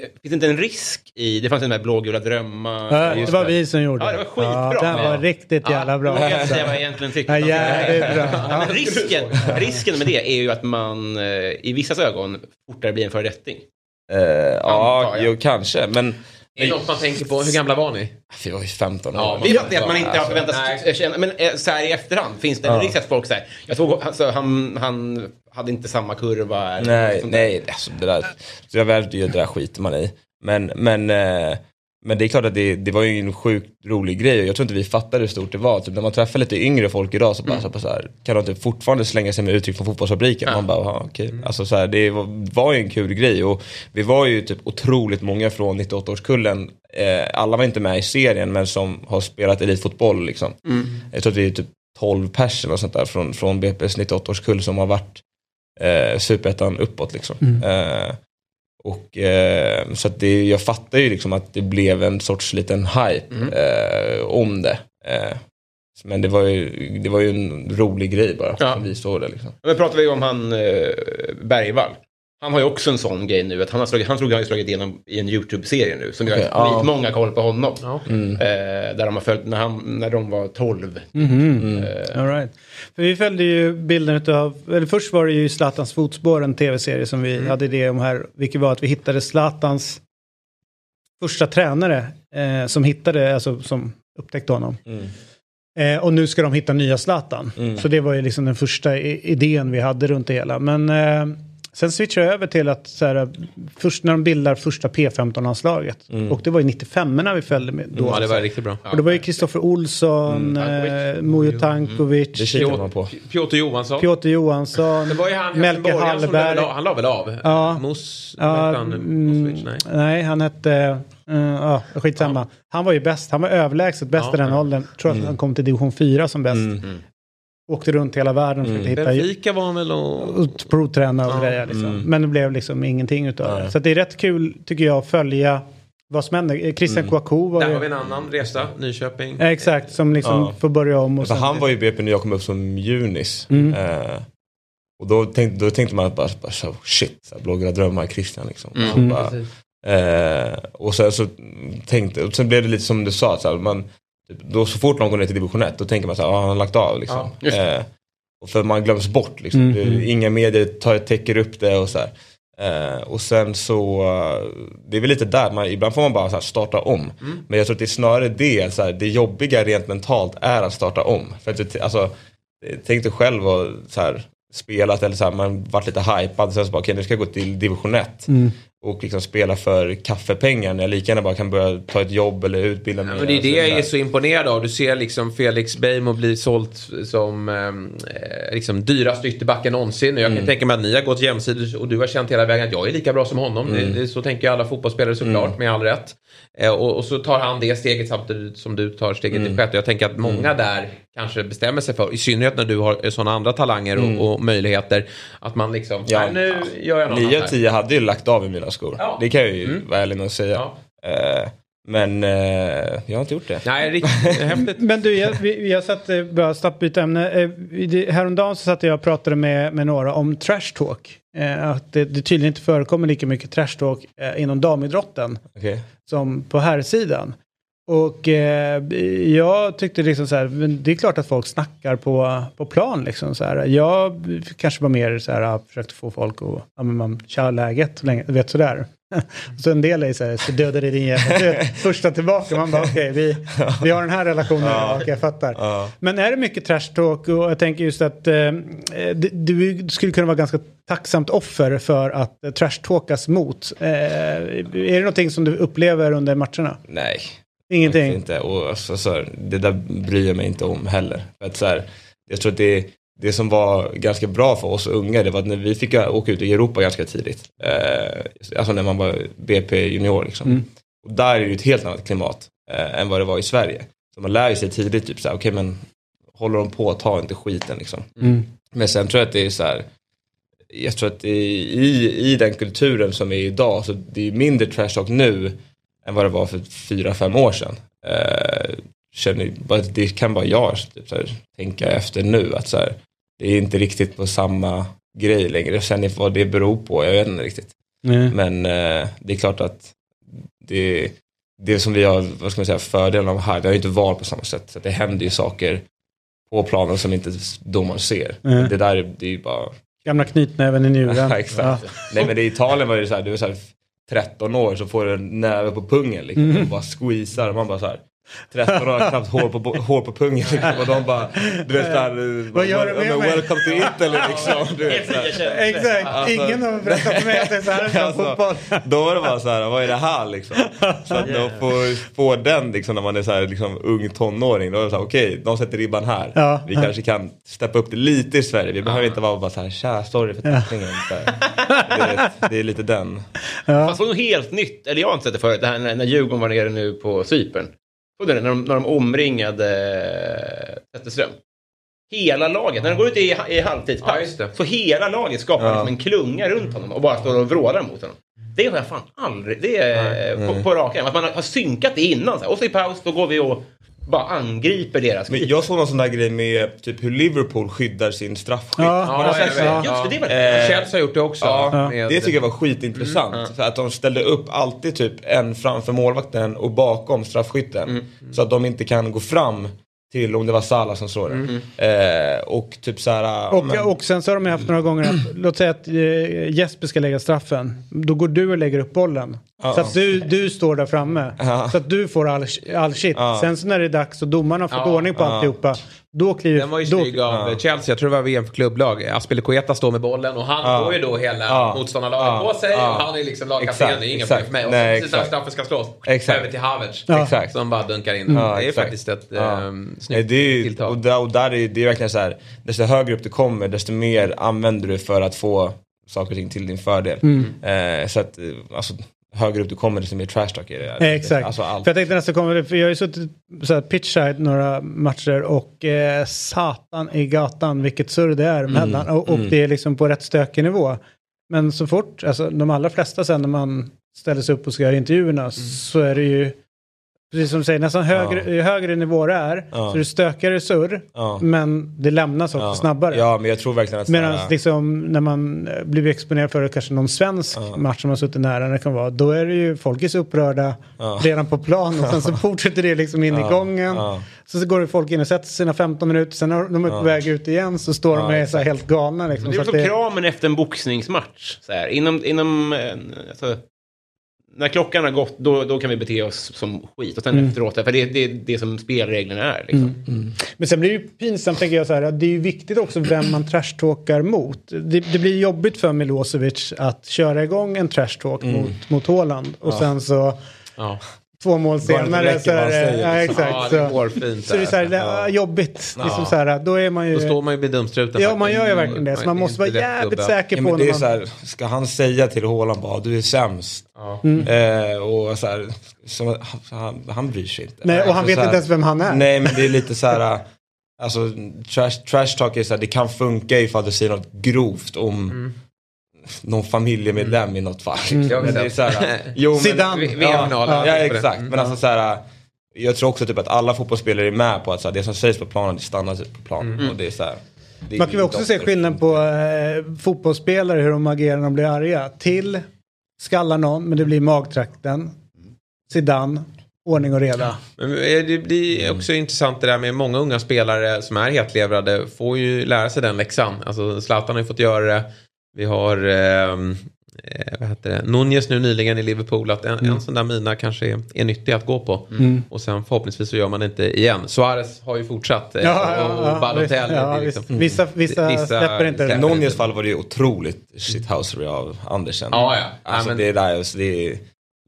finns det inte en risk i, det fanns en de här blågula drömmar. Ja, det var det. vi som gjorde Ja, det var skitbra. Ja, den var Ja. riktigt jävla bra. Kan jag säga vad jag egentligen tyckte. Ja, jävligt bra. Ja, men risken, risken med det är ju att man eh, i vissas ögon fortare blir en föredetting. Eh, ja, jo, kanske. Men Är det något man tänker på? Hur gamla var ni? vi var ju 15 år. Ja, Vi fattar att man inte har alltså, förväntat sig men eh, så här i efterhand, finns det en Ja. risk att folk säger, jag såg, alltså, han, han hade inte samma kurva. här. Nej, nej, alltså det där, så jag väl, det där skiter man i. Men, men, eh, men det är klart att det, det var ju en sjukt rolig grej och jag tror inte vi fattade hur stort det var. Typ när man träffar lite yngre folk idag så bara, så bara så här, kan de typ fortfarande slänga sig med uttryck från fotbollsfabriken? Man bara, ja, okej. Alltså så här, det var, var ju en kul grej och vi var ju typ otroligt många från 98-årskullen. Eh, alla var inte med i serien men som har spelat elitfotboll liksom. Jag tror att det är typ 12 personer och sånt där från, från BP's 98-årskull som har varit eh, superettan uppåt liksom. Eh, och eh, så det, jag fattar ju liksom att det blev en sorts liten hype eh, om det. Eh, men det var, ju, det var ju en rolig grej bara, Ja. som vi såg det liksom. Men pratar vi om han eh, Bergvall. Han har ju också en sån grej nu. Att han, har slagit, han tror jag har slagit igenom i en YouTube-serie nu. Som gör Okej, att ja. många koll på honom. Mm. Eh, där de har följt när, han, när de var 12. Mhm. Eh, All right. För vi följde ju bilden utav, eller först var det ju Zlatans fotspår, en tv-serie som vi hade idé om här, vilket var att vi hittade Zlatans första tränare eh, som hittade, alltså som upptäckte honom. Mm. Eh, och nu ska de hitta nya Zlatan. Mm. Så det var ju liksom den första idén vi hade runt det hela. Men eh, sen switchade jag över till att så här, först när de bildar första P15-landslaget. Mm. Och det var ju 95 när vi följde med då. Ja, det var riktigt bra. Och det var ju Kristoffer Olsson, Tankovic. eh, Mujo Tankovic, Det kikar man på. Piotr Johansson. Piotr Johansson, Det var ju han väl Hallberg. av- Han la väl av? Ja. Mos... Ja, han? mm? Nej. nej, han hette... Uh, ja, skitsamma. Han var ju bäst. Han var överlägset bäst Ja. i den åldern. Tror att han kom till division 4 som bäst. Mm. Åkte runt hela världen för att hitta Benfica var han väl och... och provträna och Ja. grejer. Liksom. Mm. Men det blev liksom ingenting utav det. Så att det är rätt kul tycker jag att följa vad som händer. Eh, Christian Mm. Kouakou var Där ju... har vi en annan resa, Nyköping. Ja, exakt, som liksom Ja. får börja om. Och sen- han var ju i BP när jag kom upp som junis. Mm. Eh, och då tänkte, då tänkte man bara, bara så, shit, så här, blågula drömmar, Christian liksom. Mm. Så bara. Eh, och sen så tänkte, och sen blev det lite som du sa, så här, man, då så fort någon går ner till division 1 då tänker man så här, ah, han har lagt av liksom. Ja, eh, och för man glöms bort liksom. Mm, mm. inga medier tar, täcker upp det och så här. Eh, och sen så, eh, det är väl lite där, man, ibland får man bara så här, starta om. Men jag tror att det är snarare det, så här, det jobbiga rent mentalt är att starta om. För att, alltså, tänk dig själv och så här, spelat eller så här, man varit lite hypad sen så bara okej nu ska jag gå till division 1 Mm. Och liksom spela för kaffepengar när jag lika gärna bara kan börja ta ett jobb eller utbilda mig. Ja, men det är det Så jag är så imponerad av. Du ser liksom Felix Beijmo bli sålt som eh, liksom dyrast ytterbacken någonsin. Och Jag kan tänka mig att ni har gått jämsides och du har känt hela vägen att jag är lika bra som honom. Det, det, så tänker alla fotbollsspelare såklart, med all rätt. Eh, och, och så tar han det steget samtidigt som du tar steget till sjätte. Jag tänker att många där kanske bestämmer sig för, i synnerhet när du har sådana andra talanger och, och möjligheter, att man liksom, Ja, nej, nu gör jag något 9 av annat 10 hade ju lagt av i mina skor. Ja. Det kan jag ju Mm. vara ärlig att säga. Ja. Eh, men eh, jag har inte gjort det. Nej, riktigt häftigt. Men du, jag, vi- jag satt, eh, bara snabbt byta ämne. Eh, Häromdagen så satt jag och pratade med, med några om trash talk. Eh, att det, det tydligen inte förekommer lika mycket trash talk eh, inom damidrotten Okej. som på herrsidan. Och eh, jag tyckte liksom så här, det är klart att folk snackar på, på plan liksom så här. Jag kanske var mer så här, försökte få folk att, ja men man kör läget, länge, du vet sådär. Så en del är så här, så dödade din jävel. Första tillbaka, man bara okej, vi, vi har den här relationen, ja. okej jag fattar. Ja. Men är det mycket trash talk och jag tänker just att eh, du, du skulle kunna vara ganska tacksamt offer för att eh, trash talkas mot. Eh, är det någonting som du upplever under matcherna? Nej. Ingenting? Inte. Och alltså, så här, det där bryr jag mig inte om heller. För att, så här, jag tror att det, det som var ganska bra för oss unga det var att när vi fick åka ut i Europa ganska tidigt. Eh, alltså när man var BP junior liksom. Mm. Och där är det ju ett helt annat klimat eh, än vad det var i Sverige. Så man lär ju sig tidigt typ så här, okej okay, men håller de på, ta inte skiten liksom. Mm. Men sen tror jag att det är så här, jag tror att i, i den kulturen som är idag så det är mindre trash talk nu än vad det var för fyra, fem år sedan. Eh, känner, det kan bara jag typ, så här, tänka efter nu att så här, det är inte riktigt på samma grej längre. Sen vad det beror på, jag vet inte riktigt. Mm. Men eh, det är klart att det, det som vi har, vad ska man säga, fördelen av här, det har ju inte val på samma sätt. Så det händer ju saker på planen som inte domaren ser. Mm. Det där det är ju bara... Gamla knytnäven i njuren. Exakt. Ja. Nej men det i Italien var det så här, du är så här 13 år så får du en näve på pungen liksom. Mm. Och bara squeezar man bara så här 13 år har knappt hår på, hår på pungen liksom. Och de bara, du vet såhär, Vad gör du med men mig? welcome to Italy liksom. Du vet. Exakt, Alltså- ingen har berättat för mig att det är så här Alltså, fotboll. då var det bara så här, vad är det här liksom? Så att de får, får den liksom när man är så här, liksom, ung tonåring. Då är det så här, okej, de sätter ribban här. Ja. Vi kanske kan steppa upp det lite i Sverige. Vi behöver inte vara bara så här, tja, sorry för tacklingen. Så här. Det, det är lite den. Fast det var något helt nytt, eller jag har inte sett det förut, det här när, när Djurgården var nere nu på Cypern. Såg du det? När de, när de omringade eh, Zetterström. Hela laget, när de går ut i, i Ja, halvtidspaus, det. så hela laget skapar Ja. liksom en klunga runt honom och bara står och vrålar mot honom. Det har jag fan aldrig, det är på, på rak arm. Att man har synkat det innan. Så här, och så i paus, då går vi och bara angriper deras Men jag såg någon sån där grej med typ hur Liverpool skyddar sin straffskytt. Ja. Ja, det? vet. Just det, det var Eh, Chelsea har gjort det också. Ja, det tycker jag var skitintressant. För att de ställde upp alltid typ en framför målvakten och bakom straffskytten. Så att de inte kan gå fram till om det var Salah som slår den. Eh, och typ så här... Och, men- och sen så har de haft några gånger att, låt säga att eh, Jesper ska lägga straffen. Då går du och lägger upp bollen. Ja. Så att du, du står där framme. Ja. Så att du får all, all shit. Ja. Sen så när det är dags och domarna har fått Ja. ordning på Ja. alltihopa. Då kliver... Den var ju snygg av Chelsea, jag tror det var VM för klubblag. Aspelekueta står med bollen och han Ja. får ju då hela Ja. motståndarlaget Ja. på sig. Ja. Och han är liksom lagkapten, det är inga problem för mig. Och Nej, så precis när straffen ska slås, Exakt. över till Havertz. Ja. Som bara dunkar in. Ja, det är exakt. faktiskt ett Ja. ähm, Nej, snyggt det är, ju- tilltag. och där, och där är det är verkligen så här, desto högre upp du kommer desto mer använder du för att få saker och ting till din fördel. Eh, så att, eh, alltså, högre upp du kommer desto mer trash talk är det. Eh, Exakt. Alltså allt. För jag tänkte nästa kommer, för jag har ju suttit så här pitchside några matcher och eh, satan i gatan vilket surr det är mellan. Och, och det är liksom på rätt stökig nivå. Men så fort, alltså de allra flesta sen när man ställer sig upp och ska göra intervjuerna så är det ju, precis som du säger, nästan högre, ju högre nivå det är Ja. så är det stökigare surr. Ja. Men det lämnas också Ja. snabbare. Ja, men jag tror verkligen att... så här- Medan liksom, när man eh, blir exponerad för kanske någon svensk match som har suttit nära, det kan vara, då är det ju, folk är så upprörda Ja. redan på plan och sen så fortsätter det liksom in i gången. ja. Så, så går det folk in och sätter sina 15 minuter, sen när de är på väg ut igen så står de Ja, och är så här helt galna. Liksom, Det är så som det, kramen efter en boxningsmatch. Så här, inom, inom, eh, alltså, när klockan har gått, då, då kan vi bete oss som skit. Och sen Mm. efteråt, för det är det, det som spelreglerna är. Liksom. Men sen blir det ju pinsamt tänker jag så här, att det är ju viktigt också vem man trashtalkar mot. Det, det blir jobbigt för Milosevic att köra igång en trashtalk Mm. mot, mot Haaland och sen så Ja. Två mål senare så är det, ja, liksom. exakt. Ja, det så, går fint så det är så här, är jobbigt. Liksom så här, då är man ju... Då står man ju vid dumstruten. Ja, man gör ju verkligen det. Så man är måste vara jävligt gubbe. säker Ja, på men när det är man... så här, ska han säga till Haaland bara du är sämst? Ja. Eh, och så här, så, han, han bryr sig inte. Nej, och han Alltså, vet så här- inte ens vem han är. Nej men det är lite så här. Alltså trash, trash talk är så här, det kan funka ifall du säger något grovt om någon familjemedlem i något fall. Mm. Jag har Men det är sett. så här, jo, men, Zidane. V- VM-finalen. Ja, Ja, ja exakt. Mm. Men alltså så här. Jag tror också typ att alla fotbollsspelare är med på att så här, det som sägs på planen det stannar på planen. Och det är så här, det är Man kan väl också se skillnad på eh, fotbollsspelare hur de agerar när de blir arga. Till skallar någon men det blir magtrakten. Zidane. ordning och reda. Men eh, det blir också intressant det där med många unga spelare som är hetlevrade får ju lära sig den läxan. Alltså Zlatan har ju fått göra det. Vi har ehm, eh, vad heter det? Nunez nu nyligen i Liverpool. Att en, en sån där mina kanske är, är nyttig att gå på. Och sen förhoppningsvis så gör man det inte igen. Suarez har ju fortsatt. eh, och Balotelli. ja, det är liksom-. Vissa, vissa, Vissa släpper inte. I Nunez fall var det ju otroligt shithousery av Andersen. Ja, ja. Alltså Ja, men- det, där, det är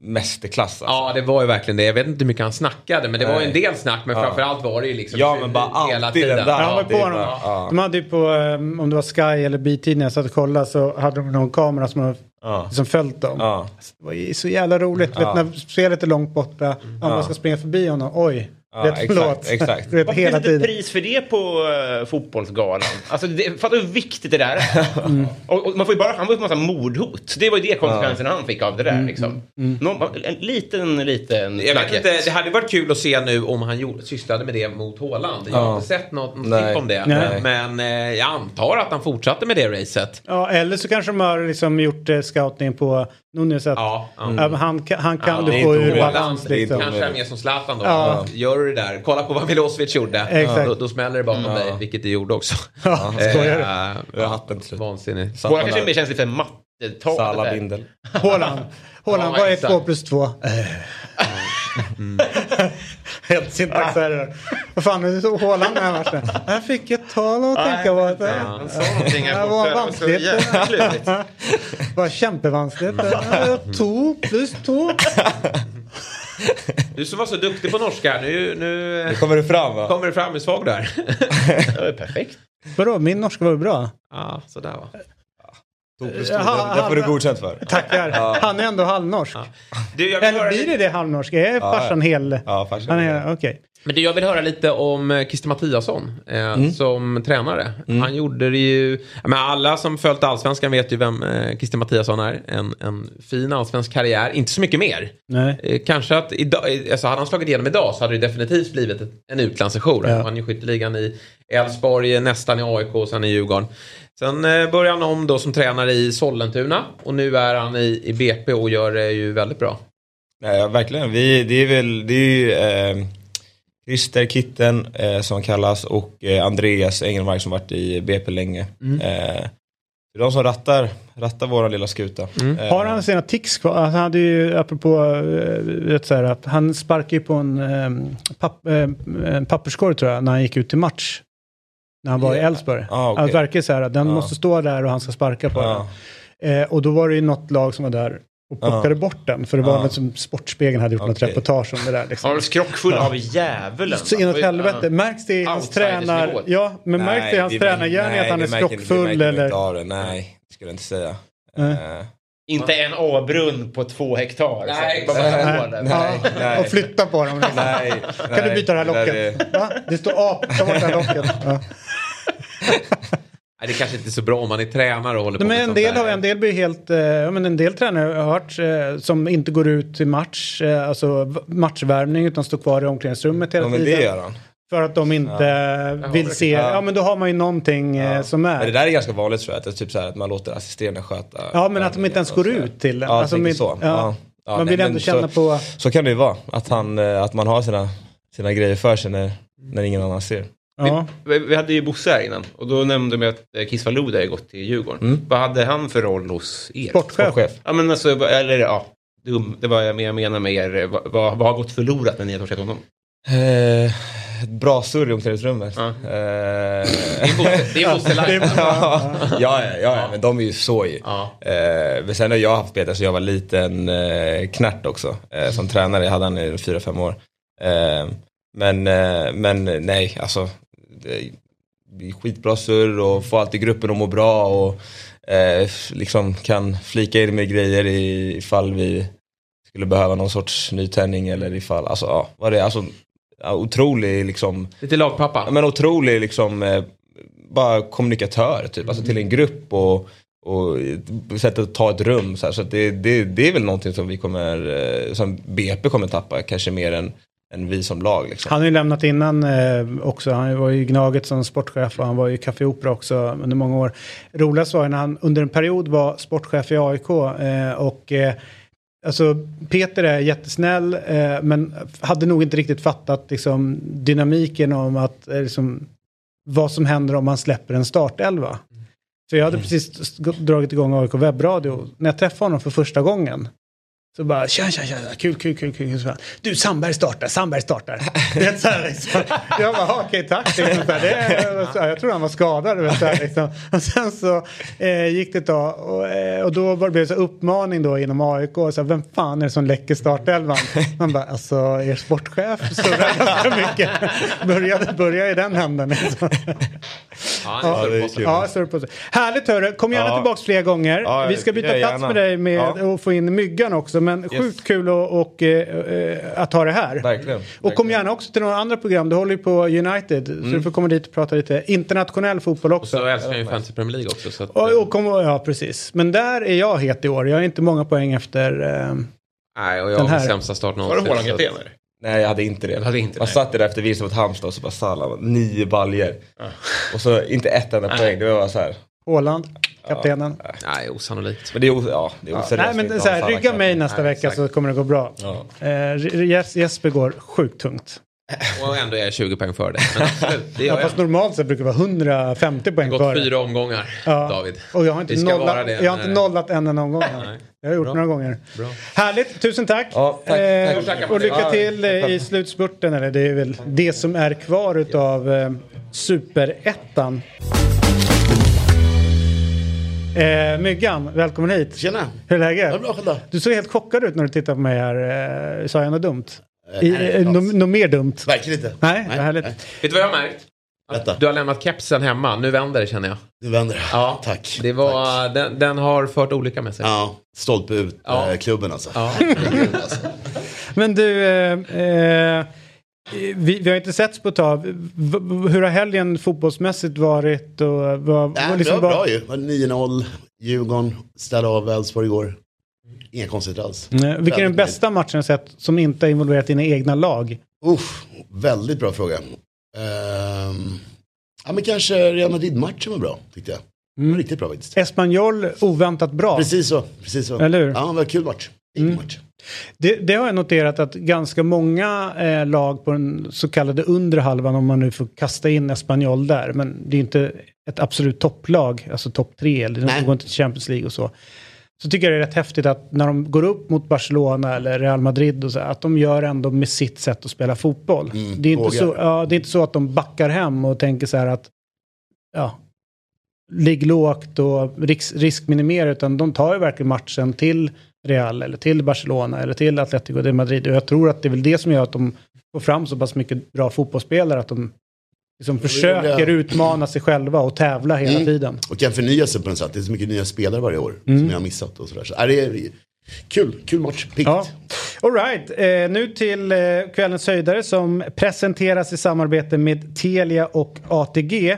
mästerklass alltså. Ja, det var ju verkligen det. Jag vet inte hur mycket han snackade, men det var ju en Nej. del snack. Men Ja. framförallt var det ju liksom Ja, men bara hela alltid tiden. den där. Det är på bara- dem. ja. De hade ju på, eh, om det var Sky eller B-tidningen, jag satt och kollade så hade de någon kamera som har Ja. liksom följt dem. Ja. Det var ju så jävla roligt. Ja. Vet, när spelet är långt borta, ja. man ska springa förbi honom. Oj, Ja, rätt exakt, förlåt. exakt. Vet, Varför hela finns det pris för det på uh, fotbollsgalan? Alltså, det, fattar du hur viktigt det där är? Och, och man får ju bara, han var ju på en massa mordhot. Det var ju det konsekvenserna han fick av det där. Liksom. Någon, en liten, liten Jag vet inte, det hade varit kul att se nu om han gjorde, sysslade med det mot Haaland. Jag har Ja. inte sett något, något om det. Nej. Men eh, jag antar att han fortsatte med det racet. Ja, eller så kanske de har liksom gjort eh, scouting på Nunes att ja, mm. han, han kan, ja, du får ju balans. Liksom. Kanske är mer som Zlatan då. Ja. Gör du det där, kolla på vad Milosevic gjorde. Exakt. Då, då smäller det bakom mm. dig, vilket det gjorde också. Ja, eh, skojar äh, du? Äh. Vansinnigt. Våra kanske mer känslig för matte-tal. Håland. Håland, vad är 2 plus 2? Mm. Helt syntaxerror. Ah. Vad fan, nu tog Håland den här matchen? Jag fick ett tal att ah, tänka på. Det. Han sa någonting här borta. Det var vanskligt. Det var kämpevanskligt. To plus to. Du som var så duktig på norska, nu, nu, nu kommer det fram va? Kommer det fram Hur svag du är. det var perfekt. Vadå, min norska var ju bra. Ja, sådär va. Plus Jaha, det, får du godkänt för. Tackar. Han är ändå halvnorsk. Du, jag vill Eller blir det det halvnorsk? Är farsan hel? Ja, farsan Han är är, okej. Men du, jag vill höra lite om eh, Christer Mattiasson eh, Mm. som tränare. Han gjorde det ju... Men alla som följt allsvenskan vet ju vem eh, Christer Mattiasson är. En, en fin allsvensk karriär, inte så mycket mer. Nej. Eh, kanske att idag, eh, alltså hade han slagit igenom idag så hade det definitivt blivit en utlandssejour. Ja. Han vann ju skytteligan i Elfsborg, nästan i AIK och sen i Djurgården. Sen eh, började han om då som tränare i Sollentuna och nu är han i, i BP och gör det ju väldigt bra. Nej, ja, verkligen. Vi, det är väl, det är ju eh, Christer Kitten eh, som han kallas och eh, Andreas Engelmark som varit i BP länge. Mm. Eh, det är de som rattar, rattar våra lilla skuta. Eh, Har han sina tics kvar? Alltså, han hade ju, apropå, eh, vet så här, att han sparkade ju på en, eh, papp, eh, en papperskorg tror jag, när han gick ut till match. När han var i Ja. Elfsborg. Ah, okej. Att verkar så här, att den Ja. måste stå där och han ska sparka på Ja. den. Eh, och då var det ju något lag som var där och plockade bort den. För det var Ja. något som Sportspegeln hade gjort något Okej. reportage om det där. Han Liksom. var skrockfull av djävulen. Så inåt helvete. Märks det i hans tränar... Ja, men märks det i hans tränargärning nej, att han är skrockfull eller? det. Nej, det skulle jag inte säga. Nej. Eh, Inte en A-brunn på två hektar. Nej, så. Bara nej, Nej, nej, ja, nej. Och flytta på dem. Liksom. nej, Kan du byta det här locket? Va? Det står A, ta bort det här locket. Ja. Nej, det kanske inte är så bra om man är tränare och håller Nej, på men med en del, där. har, en del blir helt, eh, ja, men en del tränare har jag hört eh, som inte går ut till match, eh, alltså matchvärmning utan står kvar i omklädningsrummet hela Ja, men tiden. det gör han. För att de inte vill se, Ja. ja men då har man ju någonting eh, som Men det är. där är ganska vanligt tror jag, att, det är typ så här, att man låter assisterande sköta. Ja men att de inte ens går ut till den. Ja, alltså, med- så. Ja. Ja. Ja, man nej, vill ändå men känna så, på, Så kan det ju vara, att, han, eh, att man har sina, sina grejer för sig när, när ingen annan ser. Ja. Vi, vi hade ju Bosse här innan och då nämnde vi att eh, Kiss Falou hade gått till Djurgården. Mm. Vad hade han för roll hos er? sportchef. Sportchef. Ja men alltså, eller ja. Dum, det var jag menar med er. Vad, vad, vad har gått förlorat när ni har torskat honom? Eh, bra surr i omklädningsrummet. Ja. Eh, Det är Bosse- Larsson. ja, ja, ja, ja, men de är ju så ju. Ja. Eh, men sen har jag haft Peter så jag var liten eh, knärt också. Eh, som tränare jag hade han i fyra fem år. Eh, men, eh, men nej, alltså. Det, skitbra surr och få alltid gruppen att må bra och eh, liksom kan flika in med grejer i, ifall vi skulle behöva någon sorts nytändning eller ifall, alltså ja, vad det är, alltså ja, otrolig liksom Lite lagpappa. Ja, men otrolig liksom, eh, bara kommunikatör typ, alltså till en grupp och, och sättet att ta ett rum. Så, här, så det, det, det är väl någonting som vi kommer, eh, som BP kommer tappa kanske mer än, än vi som lag. Liksom. Han har ju lämnat innan eh, också. Han var ju i Gnaget som sportchef och han var ju i Café Opera också under många år. Roligast var när han under en period var sportchef i AIK eh, och eh, Alltså Peter är jättesnäll eh, men hade nog inte riktigt fattat liksom, dynamiken om att eh, liksom, vad som händer om man släpper en startelva. För jag hade precis dragit igång AIK webbradio. När jag träffade honom för första gången så bara tja, tja, tja, kul, kul, kul, kul. Så bara, du, Sandberg startar, Sandberg startar. Det vet, så här, liksom. Jag bara, "Ja, okej, tack. Liksom, så här, det, är- så här, jag tror han var skadad. Vet, så här, liksom. Och sen så eh, gick det ett tag och, eh, och då var det så uppmaning då inom AIK. Så här, vem fan är det som läcker startelvan? Man bara, alltså er sportchef så ganska mycket. Började, börja i den händen. Liksom. Ja, Ja, det är så. kul. Ja, så. Härligt hörru, kom gärna Ja. tillbaka fler gånger. Ja, Vi ska byta ja, plats med dig med Ja. att få in myggan också. Men sjukt kul att, och, eh, eh, att ha det här. Verkligen. Och kom gärna också till några andra program. Du håller ju på United. Så Mm. du får komma dit och prata lite internationell fotboll Och också. så älskar jag ju Fantasy Premier League också. Så att, Och, och kom, ja, precis. Men där är jag het i år. Jag är inte många poäng efter... Eh, nej, och den jag har här. sämsta start Var det någonsin. Nej jag hade inte det. Hade inte jag det? satt där efter vi mot Halmstad och så bara Salah, nio baljer Och så inte ett enda poäng, det var bara så här. Håland, kaptenen. Nej, osannolikt. Men det är, ja, det är oseriöst. Nej men så här, rygga mig nästa Nej, vecka exakt. så kommer det gå bra. Ja. Eh, Jes- Jesper går sjukt tungt. Och ändå är jag 20 poäng för det. Men absolut, det Ja, jag. fast normalt sett brukar det vara 150 poäng Det har före. gått fyra omgångar, Ja. David. Och jag har inte, nollat, det jag har inte nollat en enda omgång. Nej. Jag har gjort Bra. några gånger. Bra. Härligt, tusen tack. Ja, tack. Eh, Tack. Och lycka Ja, till eh, tack. i slutspurten, eller det är väl det som är kvar utav eh, superettan. Eh, Myggan, välkommen hit. Tjena! Hur är läget? Ja, bra själv? Du såg helt chockad ut när du tittade på mig här. Eh, sa jag något dumt? Nej, eh, alls. Något mer dumt? Verkligen inte. Nej, härligt. nej. Vet du vad jag har märkt? Berätta. Du har lämnat kepsen hemma. Nu vänder det känner jag. Nu vänder det. Ja, Tack. Det var, Tack. den, den har fört olika med sig. Ja, stolpe ut Ja. eh, klubben alltså. Ja. Alltså. Men du, eh, eh, vi, vi har inte setts på ett tag. Hur har helgen fotbollsmässigt varit? Och vad, Nej, liksom det var bra ju. Det var 9-0, Djurgården ställde av Elfsborg igår. Inga konstigheter alls. Mm, Vilken är den bästa matchen du sett som inte har involverat dina egna lag? Uff, väldigt bra fråga. Ehm, ja, men kanske Real Madrid-matchen var bra, tyckte jag. Var riktigt bra faktiskt. Espanyol oväntat bra. Precis så. Precis så. Eller hur? Ja, det var kul match. Ingen match. Det, det har jag noterat att ganska många eh, lag på den så kallade undre halvan, om man nu får kasta in Espanyol där, men det är inte ett absolut topplag, alltså topp tre, eller de Nej. går inte till Champions League och så. Så tycker jag det är rätt häftigt att när de går upp mot Barcelona eller Real Madrid och så, att de gör ändå med sitt sätt att spela fotboll. Mm, det, är inte så, ja, det är inte så att de backar hem och tänker så här att ja, ligg lågt och risk, riskminimera, utan de tar ju verkligen matchen till Real eller till Barcelona eller till Atletico de Madrid. Och jag tror att det är väl det som gör att de får fram så pass mycket bra fotbollsspelare, att de liksom försöker utmana sig själva och tävla hela Mm. tiden. Och kan förnya sig på något sätt. Det är så mycket nya spelare varje år Mm. som jag har missat och sådär. Så, är det kul, kul match. Piggt. Ja. All right. Eh, nu till eh, kvällens höjdare som presenteras i samarbete med Telia och ATG.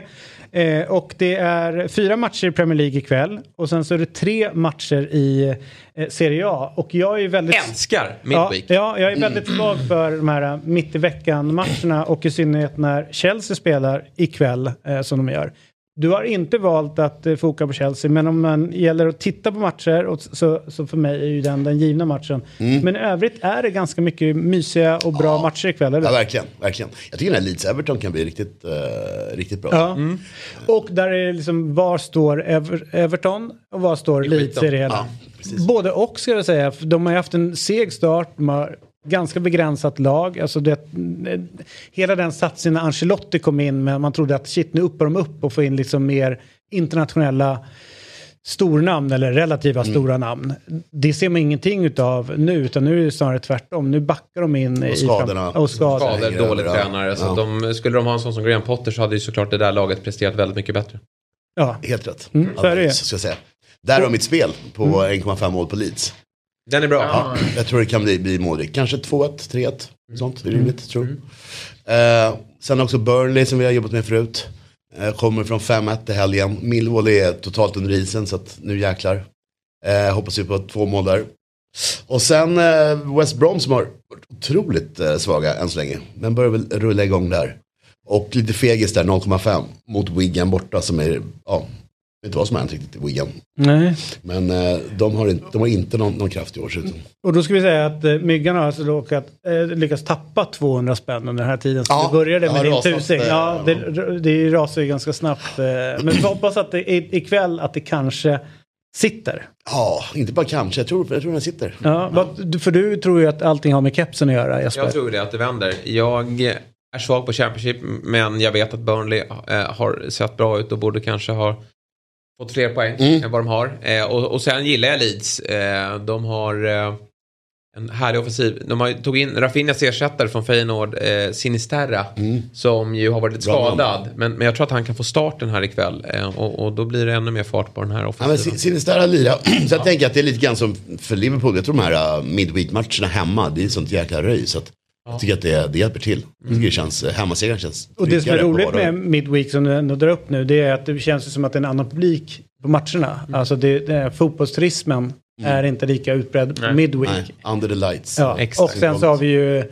Eh, och det är fyra matcher i Premier League ikväll och sen så är det tre matcher i eh, Serie A. Och jag är väldigt... Älskar Ja, Midweek. ja, jag är väldigt svag för de här mitt i veckan-matcherna och i synnerhet när Chelsea spelar ikväll eh, som de gör. Du har inte valt att eh, foka på Chelsea, men om man gäller att titta på matcher och så, så för mig är ju den den givna matchen. Men i övrigt är det ganska mycket mysiga och bra matcher ikväll, eller? Ja, verkligen, verkligen. Jag tycker den här Leeds-Everton kan bli riktigt, eh, riktigt bra. Ja. Och där är det liksom, var står Ever Everton och var står Leeds i det hela? Ja. Både och ska jag säga, för de har ju haft en seg start, de har ganska begränsat lag. Alltså det, hela den satsen när Ancelotti kom in med, man trodde att shit nu uppar de upp och får in liksom mer internationella stornamn eller relativa Mm. stora namn. Det ser man ingenting utav nu utan nu är det snarare tvärtom. Nu backar de in i skadorna. och skador. Skador, dålig ja. tränare. Så Ja. de, skulle de ha en sån som Graham Potter så hade ju såklart det där laget presterat väldigt mycket bättre. Ja. Helt rätt. Mm, så är det ska jag säga. Där har mitt spel på 1,5 mål på Leeds. Den är bra. Ja, jag tror det kan bli, bli målrikt. Kanske 2-1, 3-1. Sånt, det är rimligt, tror jag. Eh, sen också Burnley som vi har jobbat med förut. Eh, kommer från 5-1 i helgen. Millwall är totalt under isen så att nu jäklar. Eh, hoppas vi på två mål där. Och sen eh, West Brom som har varit otroligt eh, svaga än så länge. Men börjar väl rulla igång där. Och lite fegis där, 0,5 mot Wigan borta som är, ja, vet inte vad som har hänt riktigt i Wigan. Nej. Men eh, de, har inte, de har inte någon, någon kraft i år. Utan. Och då ska vi säga att eh, Myggan har alltså råkat, eh, lyckats tappa 200 spänn under den här tiden. Så Ja, det började det med din tusing. Ja, det, det rasar ju ganska snabbt. Eh, men vi hoppas att det, i- ikväll att det kanske sitter. Ja, inte bara kanske. Jag tror, jag tror den sitter. Ja, vad- för du tror ju att allting har med kepsen att göra Jesper. Jag tror det, att det vänder. Jag är svag på Championship, men jag vet att Burnley eh, har sett bra ut och borde kanske ha fått fler poäng Mm. än vad de har. Eh, och, och sen gillar jag Leeds. Eh, de har eh, en härlig offensiv. De har, tog in Rafinhas ersättare från Feyenoord, eh, Sinisterra, som ju har varit lite Mm. Skadad. Men, men jag tror att han kan få starten här ikväll. Eh, och, och då blir det ännu mer fart på den här Ja, offensiven. Sin- Sinisterra lira. Så jag tänker att det är lite grann som för Liverpool. Jag tror de här uh, midweek-matcherna hemma, det är sånt jäkla röj. Så att jag tycker att det, det hjälper till. Jag tycker det känns, hemmasegern känns Och det som är roligt med Midweek som du ändå drar upp nu det är att det känns som att det är en annan publik på matcherna. Alltså det, det, fotbollsturismen är inte lika utbredd på Midweek. Nej, under the lights. Ja. Exakt. Och sen så har vi ju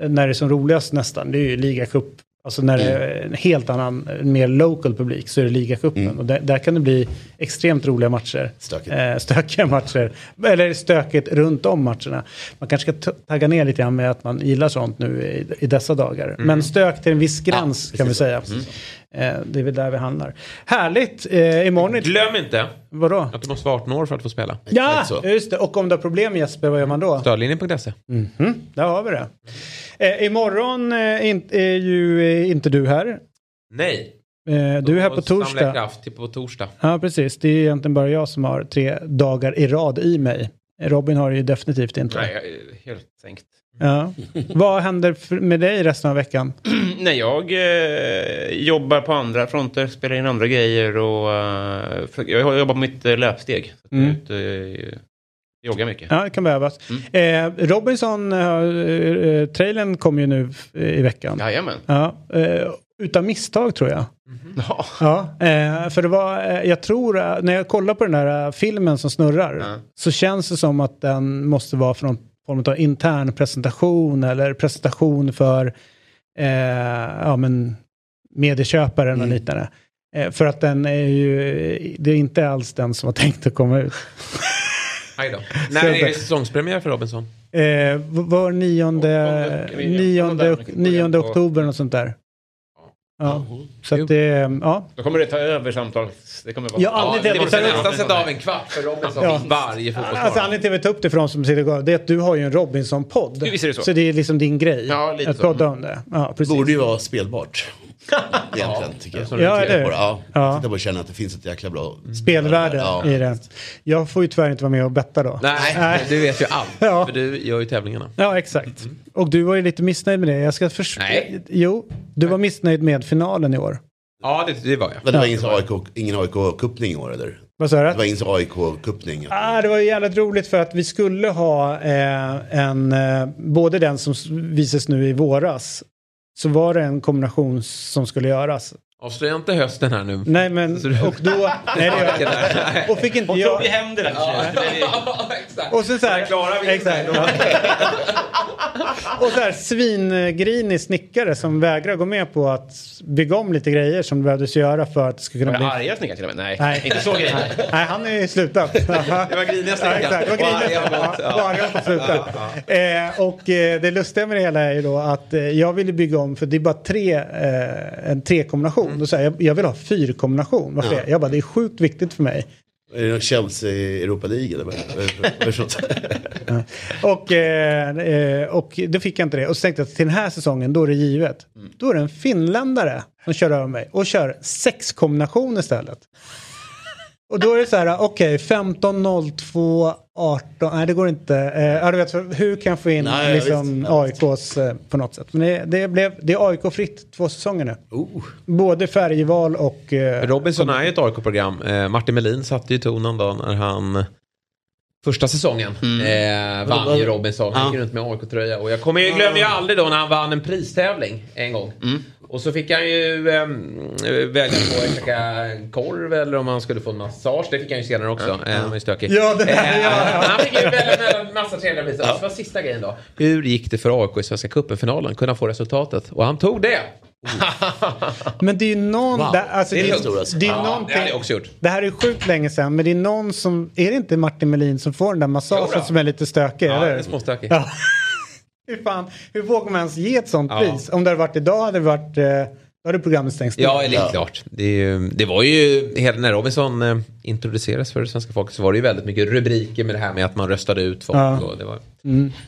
när det är som roligast nästan, det är ju ligacup. Alltså när det är en helt annan, mer local publik så är det ligacupen. Och där, där kan det bli extremt roliga matcher. Stökigt. Eh, stökiga matcher. Eller stökigt runt om matcherna. Man kanske ska tagga ner lite grann med att man gillar sånt nu i, i dessa dagar. Men stök till en viss gräns kan vi säga. Eh, det är väl där vi handlar. Härligt! Eh, imorgon Glöm inte Vadå? att du måste vara 18 år för att få spela. Ja, just det. Och om du har problem Jesper, vad gör man då? Stödlinjen.se. Mhm, där har vi det. Eh, imorgon eh, är ju eh, inte du här. Nej. Eh, du är här på torsdag. kraft till på torsdag. Ja, precis. Det är egentligen bara jag som har tre dagar i rad i mig. Robin har det ju definitivt inte. Nej, jag är helt sänkt. Ja. Vad händer med dig resten av veckan? Nej, jag eh, jobbar på andra fronter, spelar in andra grejer och eh, jag jobbar på mitt eh, löpsteg. Mm. ute, eh, joggar mycket. Ja, det kan behövas. Mm. Eh, Robinson, eh, eh, kom ju nu eh, i veckan. Jajamän. Ja, utan misstag tror jag. Ja. Ja, för det var, jag tror, när jag kollar på den eh, filmen som snurrar, Ja. så känns det som att den måste vara från form av intern presentation eller presentation för eh, ja, men, medieköparen och liknande. Eh, för att den är ju, det är inte alls den som var tänkt att komma ut. När är det säsongspremiär för Robinson? Eh, var nionde, Åttonde- nionde, åttonde- nionde oktober och sånt där. Ja, så att det, ja. Då kommer det ta över samtalet. Det kommer vara... Ja, anledningen till det att vi tar upp nästan sätta av en kvart för Robinson Ja. varje fotbollsmatch. Alltså anledningen till att vi tar upp det från som sitter och det är att du har ju en Robinson-podd. Så. Så det är liksom din grej. Ja, lite att så. podda om det. Ja, precis. Borde ju vara spelbart. Egentligen, tycker jag. Ja, eller hur? På det. Ja, Ja. Titta på och känna att det finns ett jäkla bra... Spelvärde Ja. i det. Jag får ju tyvärr inte vara med och betta då. Nej, Nej. du vet ju allt. Ja. För du gör ju tävlingarna. Ja, exakt. Och du var ju lite missnöjd med det. Jag ska förs- Nej. Jo, du var missnöjd med finalen i år. Ja, det, det var jag. Men det var ingen, AIK, ingen AIK-kuppning i år eller? Vad sa Det var du? ingen AIK-kuppning. Ah, det var ju jävligt roligt för att vi skulle ha eh, en, eh, både den som s- visas nu i våras, så var det en kombination som skulle göras. Avslöja inte hösten här nu. Nej men, och då, nej, det gör, och fick inte jag... tog i händerna. exakt. Och sen så här, inte. exakt. och så här svingrinig snickare som vägrar gå med på att bygga om lite grejer som behövdes göra för att det skulle Var kunna det bli... arga snickare till och med? Nej, Nej. inte så grejer. Nej, han är ju slutat. det var griniga snickaren. Ja, exakt, det var Och griniga. Ja, och arga sluta. Eh, och eh, det lustiga med det hela är ju då att eh, jag ville bygga om för det är bara tre, eh, en trekombination. Då säger jag, jag vill ha fyrkombination. Varför det? Jag bara, det är sjukt viktigt för mig. Är det någon Chelsea i Europa League? Och, eh, eh, och då fick jag inte det. Och så tänkte jag att till den här säsongen, då är det givet. Då är det en finländare som kör över mig och kör sexkombination istället. Och då är det så här, okej, 15, 02, 18, nej det går inte. Eh, ja, du vet, hur kan jag få in Nej, liksom. AIKs eh, på något sätt? Men det, det, blev, det är AIK-fritt två säsonger nu. Oh. Både färgval och... Eh, Robinson är ju ett AIK-program. Eh, Martin Melin satte ju tonen då när han första säsongen eh, vann ju Robinson. Han gick runt med AIK-tröja. Och jag kommer ju, glömmer ju aldrig då när han vann en pristävling en gång. Och så fick han ju eh, välja på att käka korv eller om han skulle få en massage. Det fick han ju senare också. Eh, han var ju stökig. Ja, det- eh, ja, ja. Han fick ju välja mellan massa trevliga priser. Och så var sista grejen då. Hur gick det för AIK i Svenska cupen-finalen? Kunde han få resultatet? Och han tog det. Men det är ju någon... Wow. där, alltså, Det är det, stor alltså. det är Ja, det hade jag också gjort. Det här är sjukt länge sedan, men det är någon som... Är det inte Martin Melin som får den där massagen som är lite stökig? Ja, eller? den är småstökig. Ja. hur, fan, hur vågar man ens ge ett sånt Ja. pris? Om det hade varit idag hade det varit... Eh, då hade programmet stängts. Ja, eller Ja. klart. Det, det var ju, hela när Robinson eh, introducerades för det svenska folket så var det ju väldigt mycket rubriker med det här med att man röstade ut folk. Ja. Och det var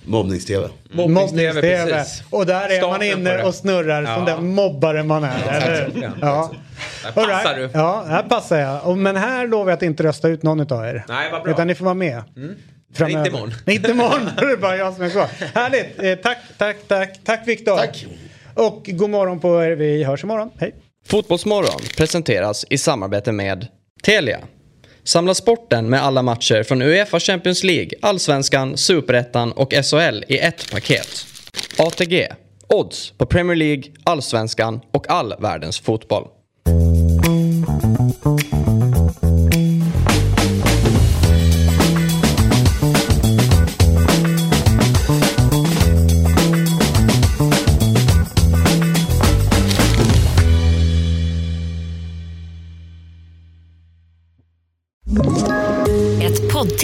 Mobbnings-tv. mobbnings-tv, Mobbnings-TV. precis. Och där är man Starten på inne och snurrar som Ja. den mobbare man är. eller hur? Ja. Ja. Där passar right. du. Ja, här passar jag. Men här lovar jag att inte rösta ut någon av er. Nej, vad bra. Utan ni får vara med. Framöver. inte imorgon. inte imorgon, då är det bara jag som är kvar. Härligt. Eh, tack, tack, tack. Tack Viktor. Tack. Och god morgon på er. Vi hörs imorgon. Hej. Fotbollsmorgon presenteras i samarbete med Telia. Samla sporten med alla matcher från Uefa Champions League, Allsvenskan, Superettan och SHL i ett paket. ATG. Odds på Premier League, Allsvenskan och all världens fotboll.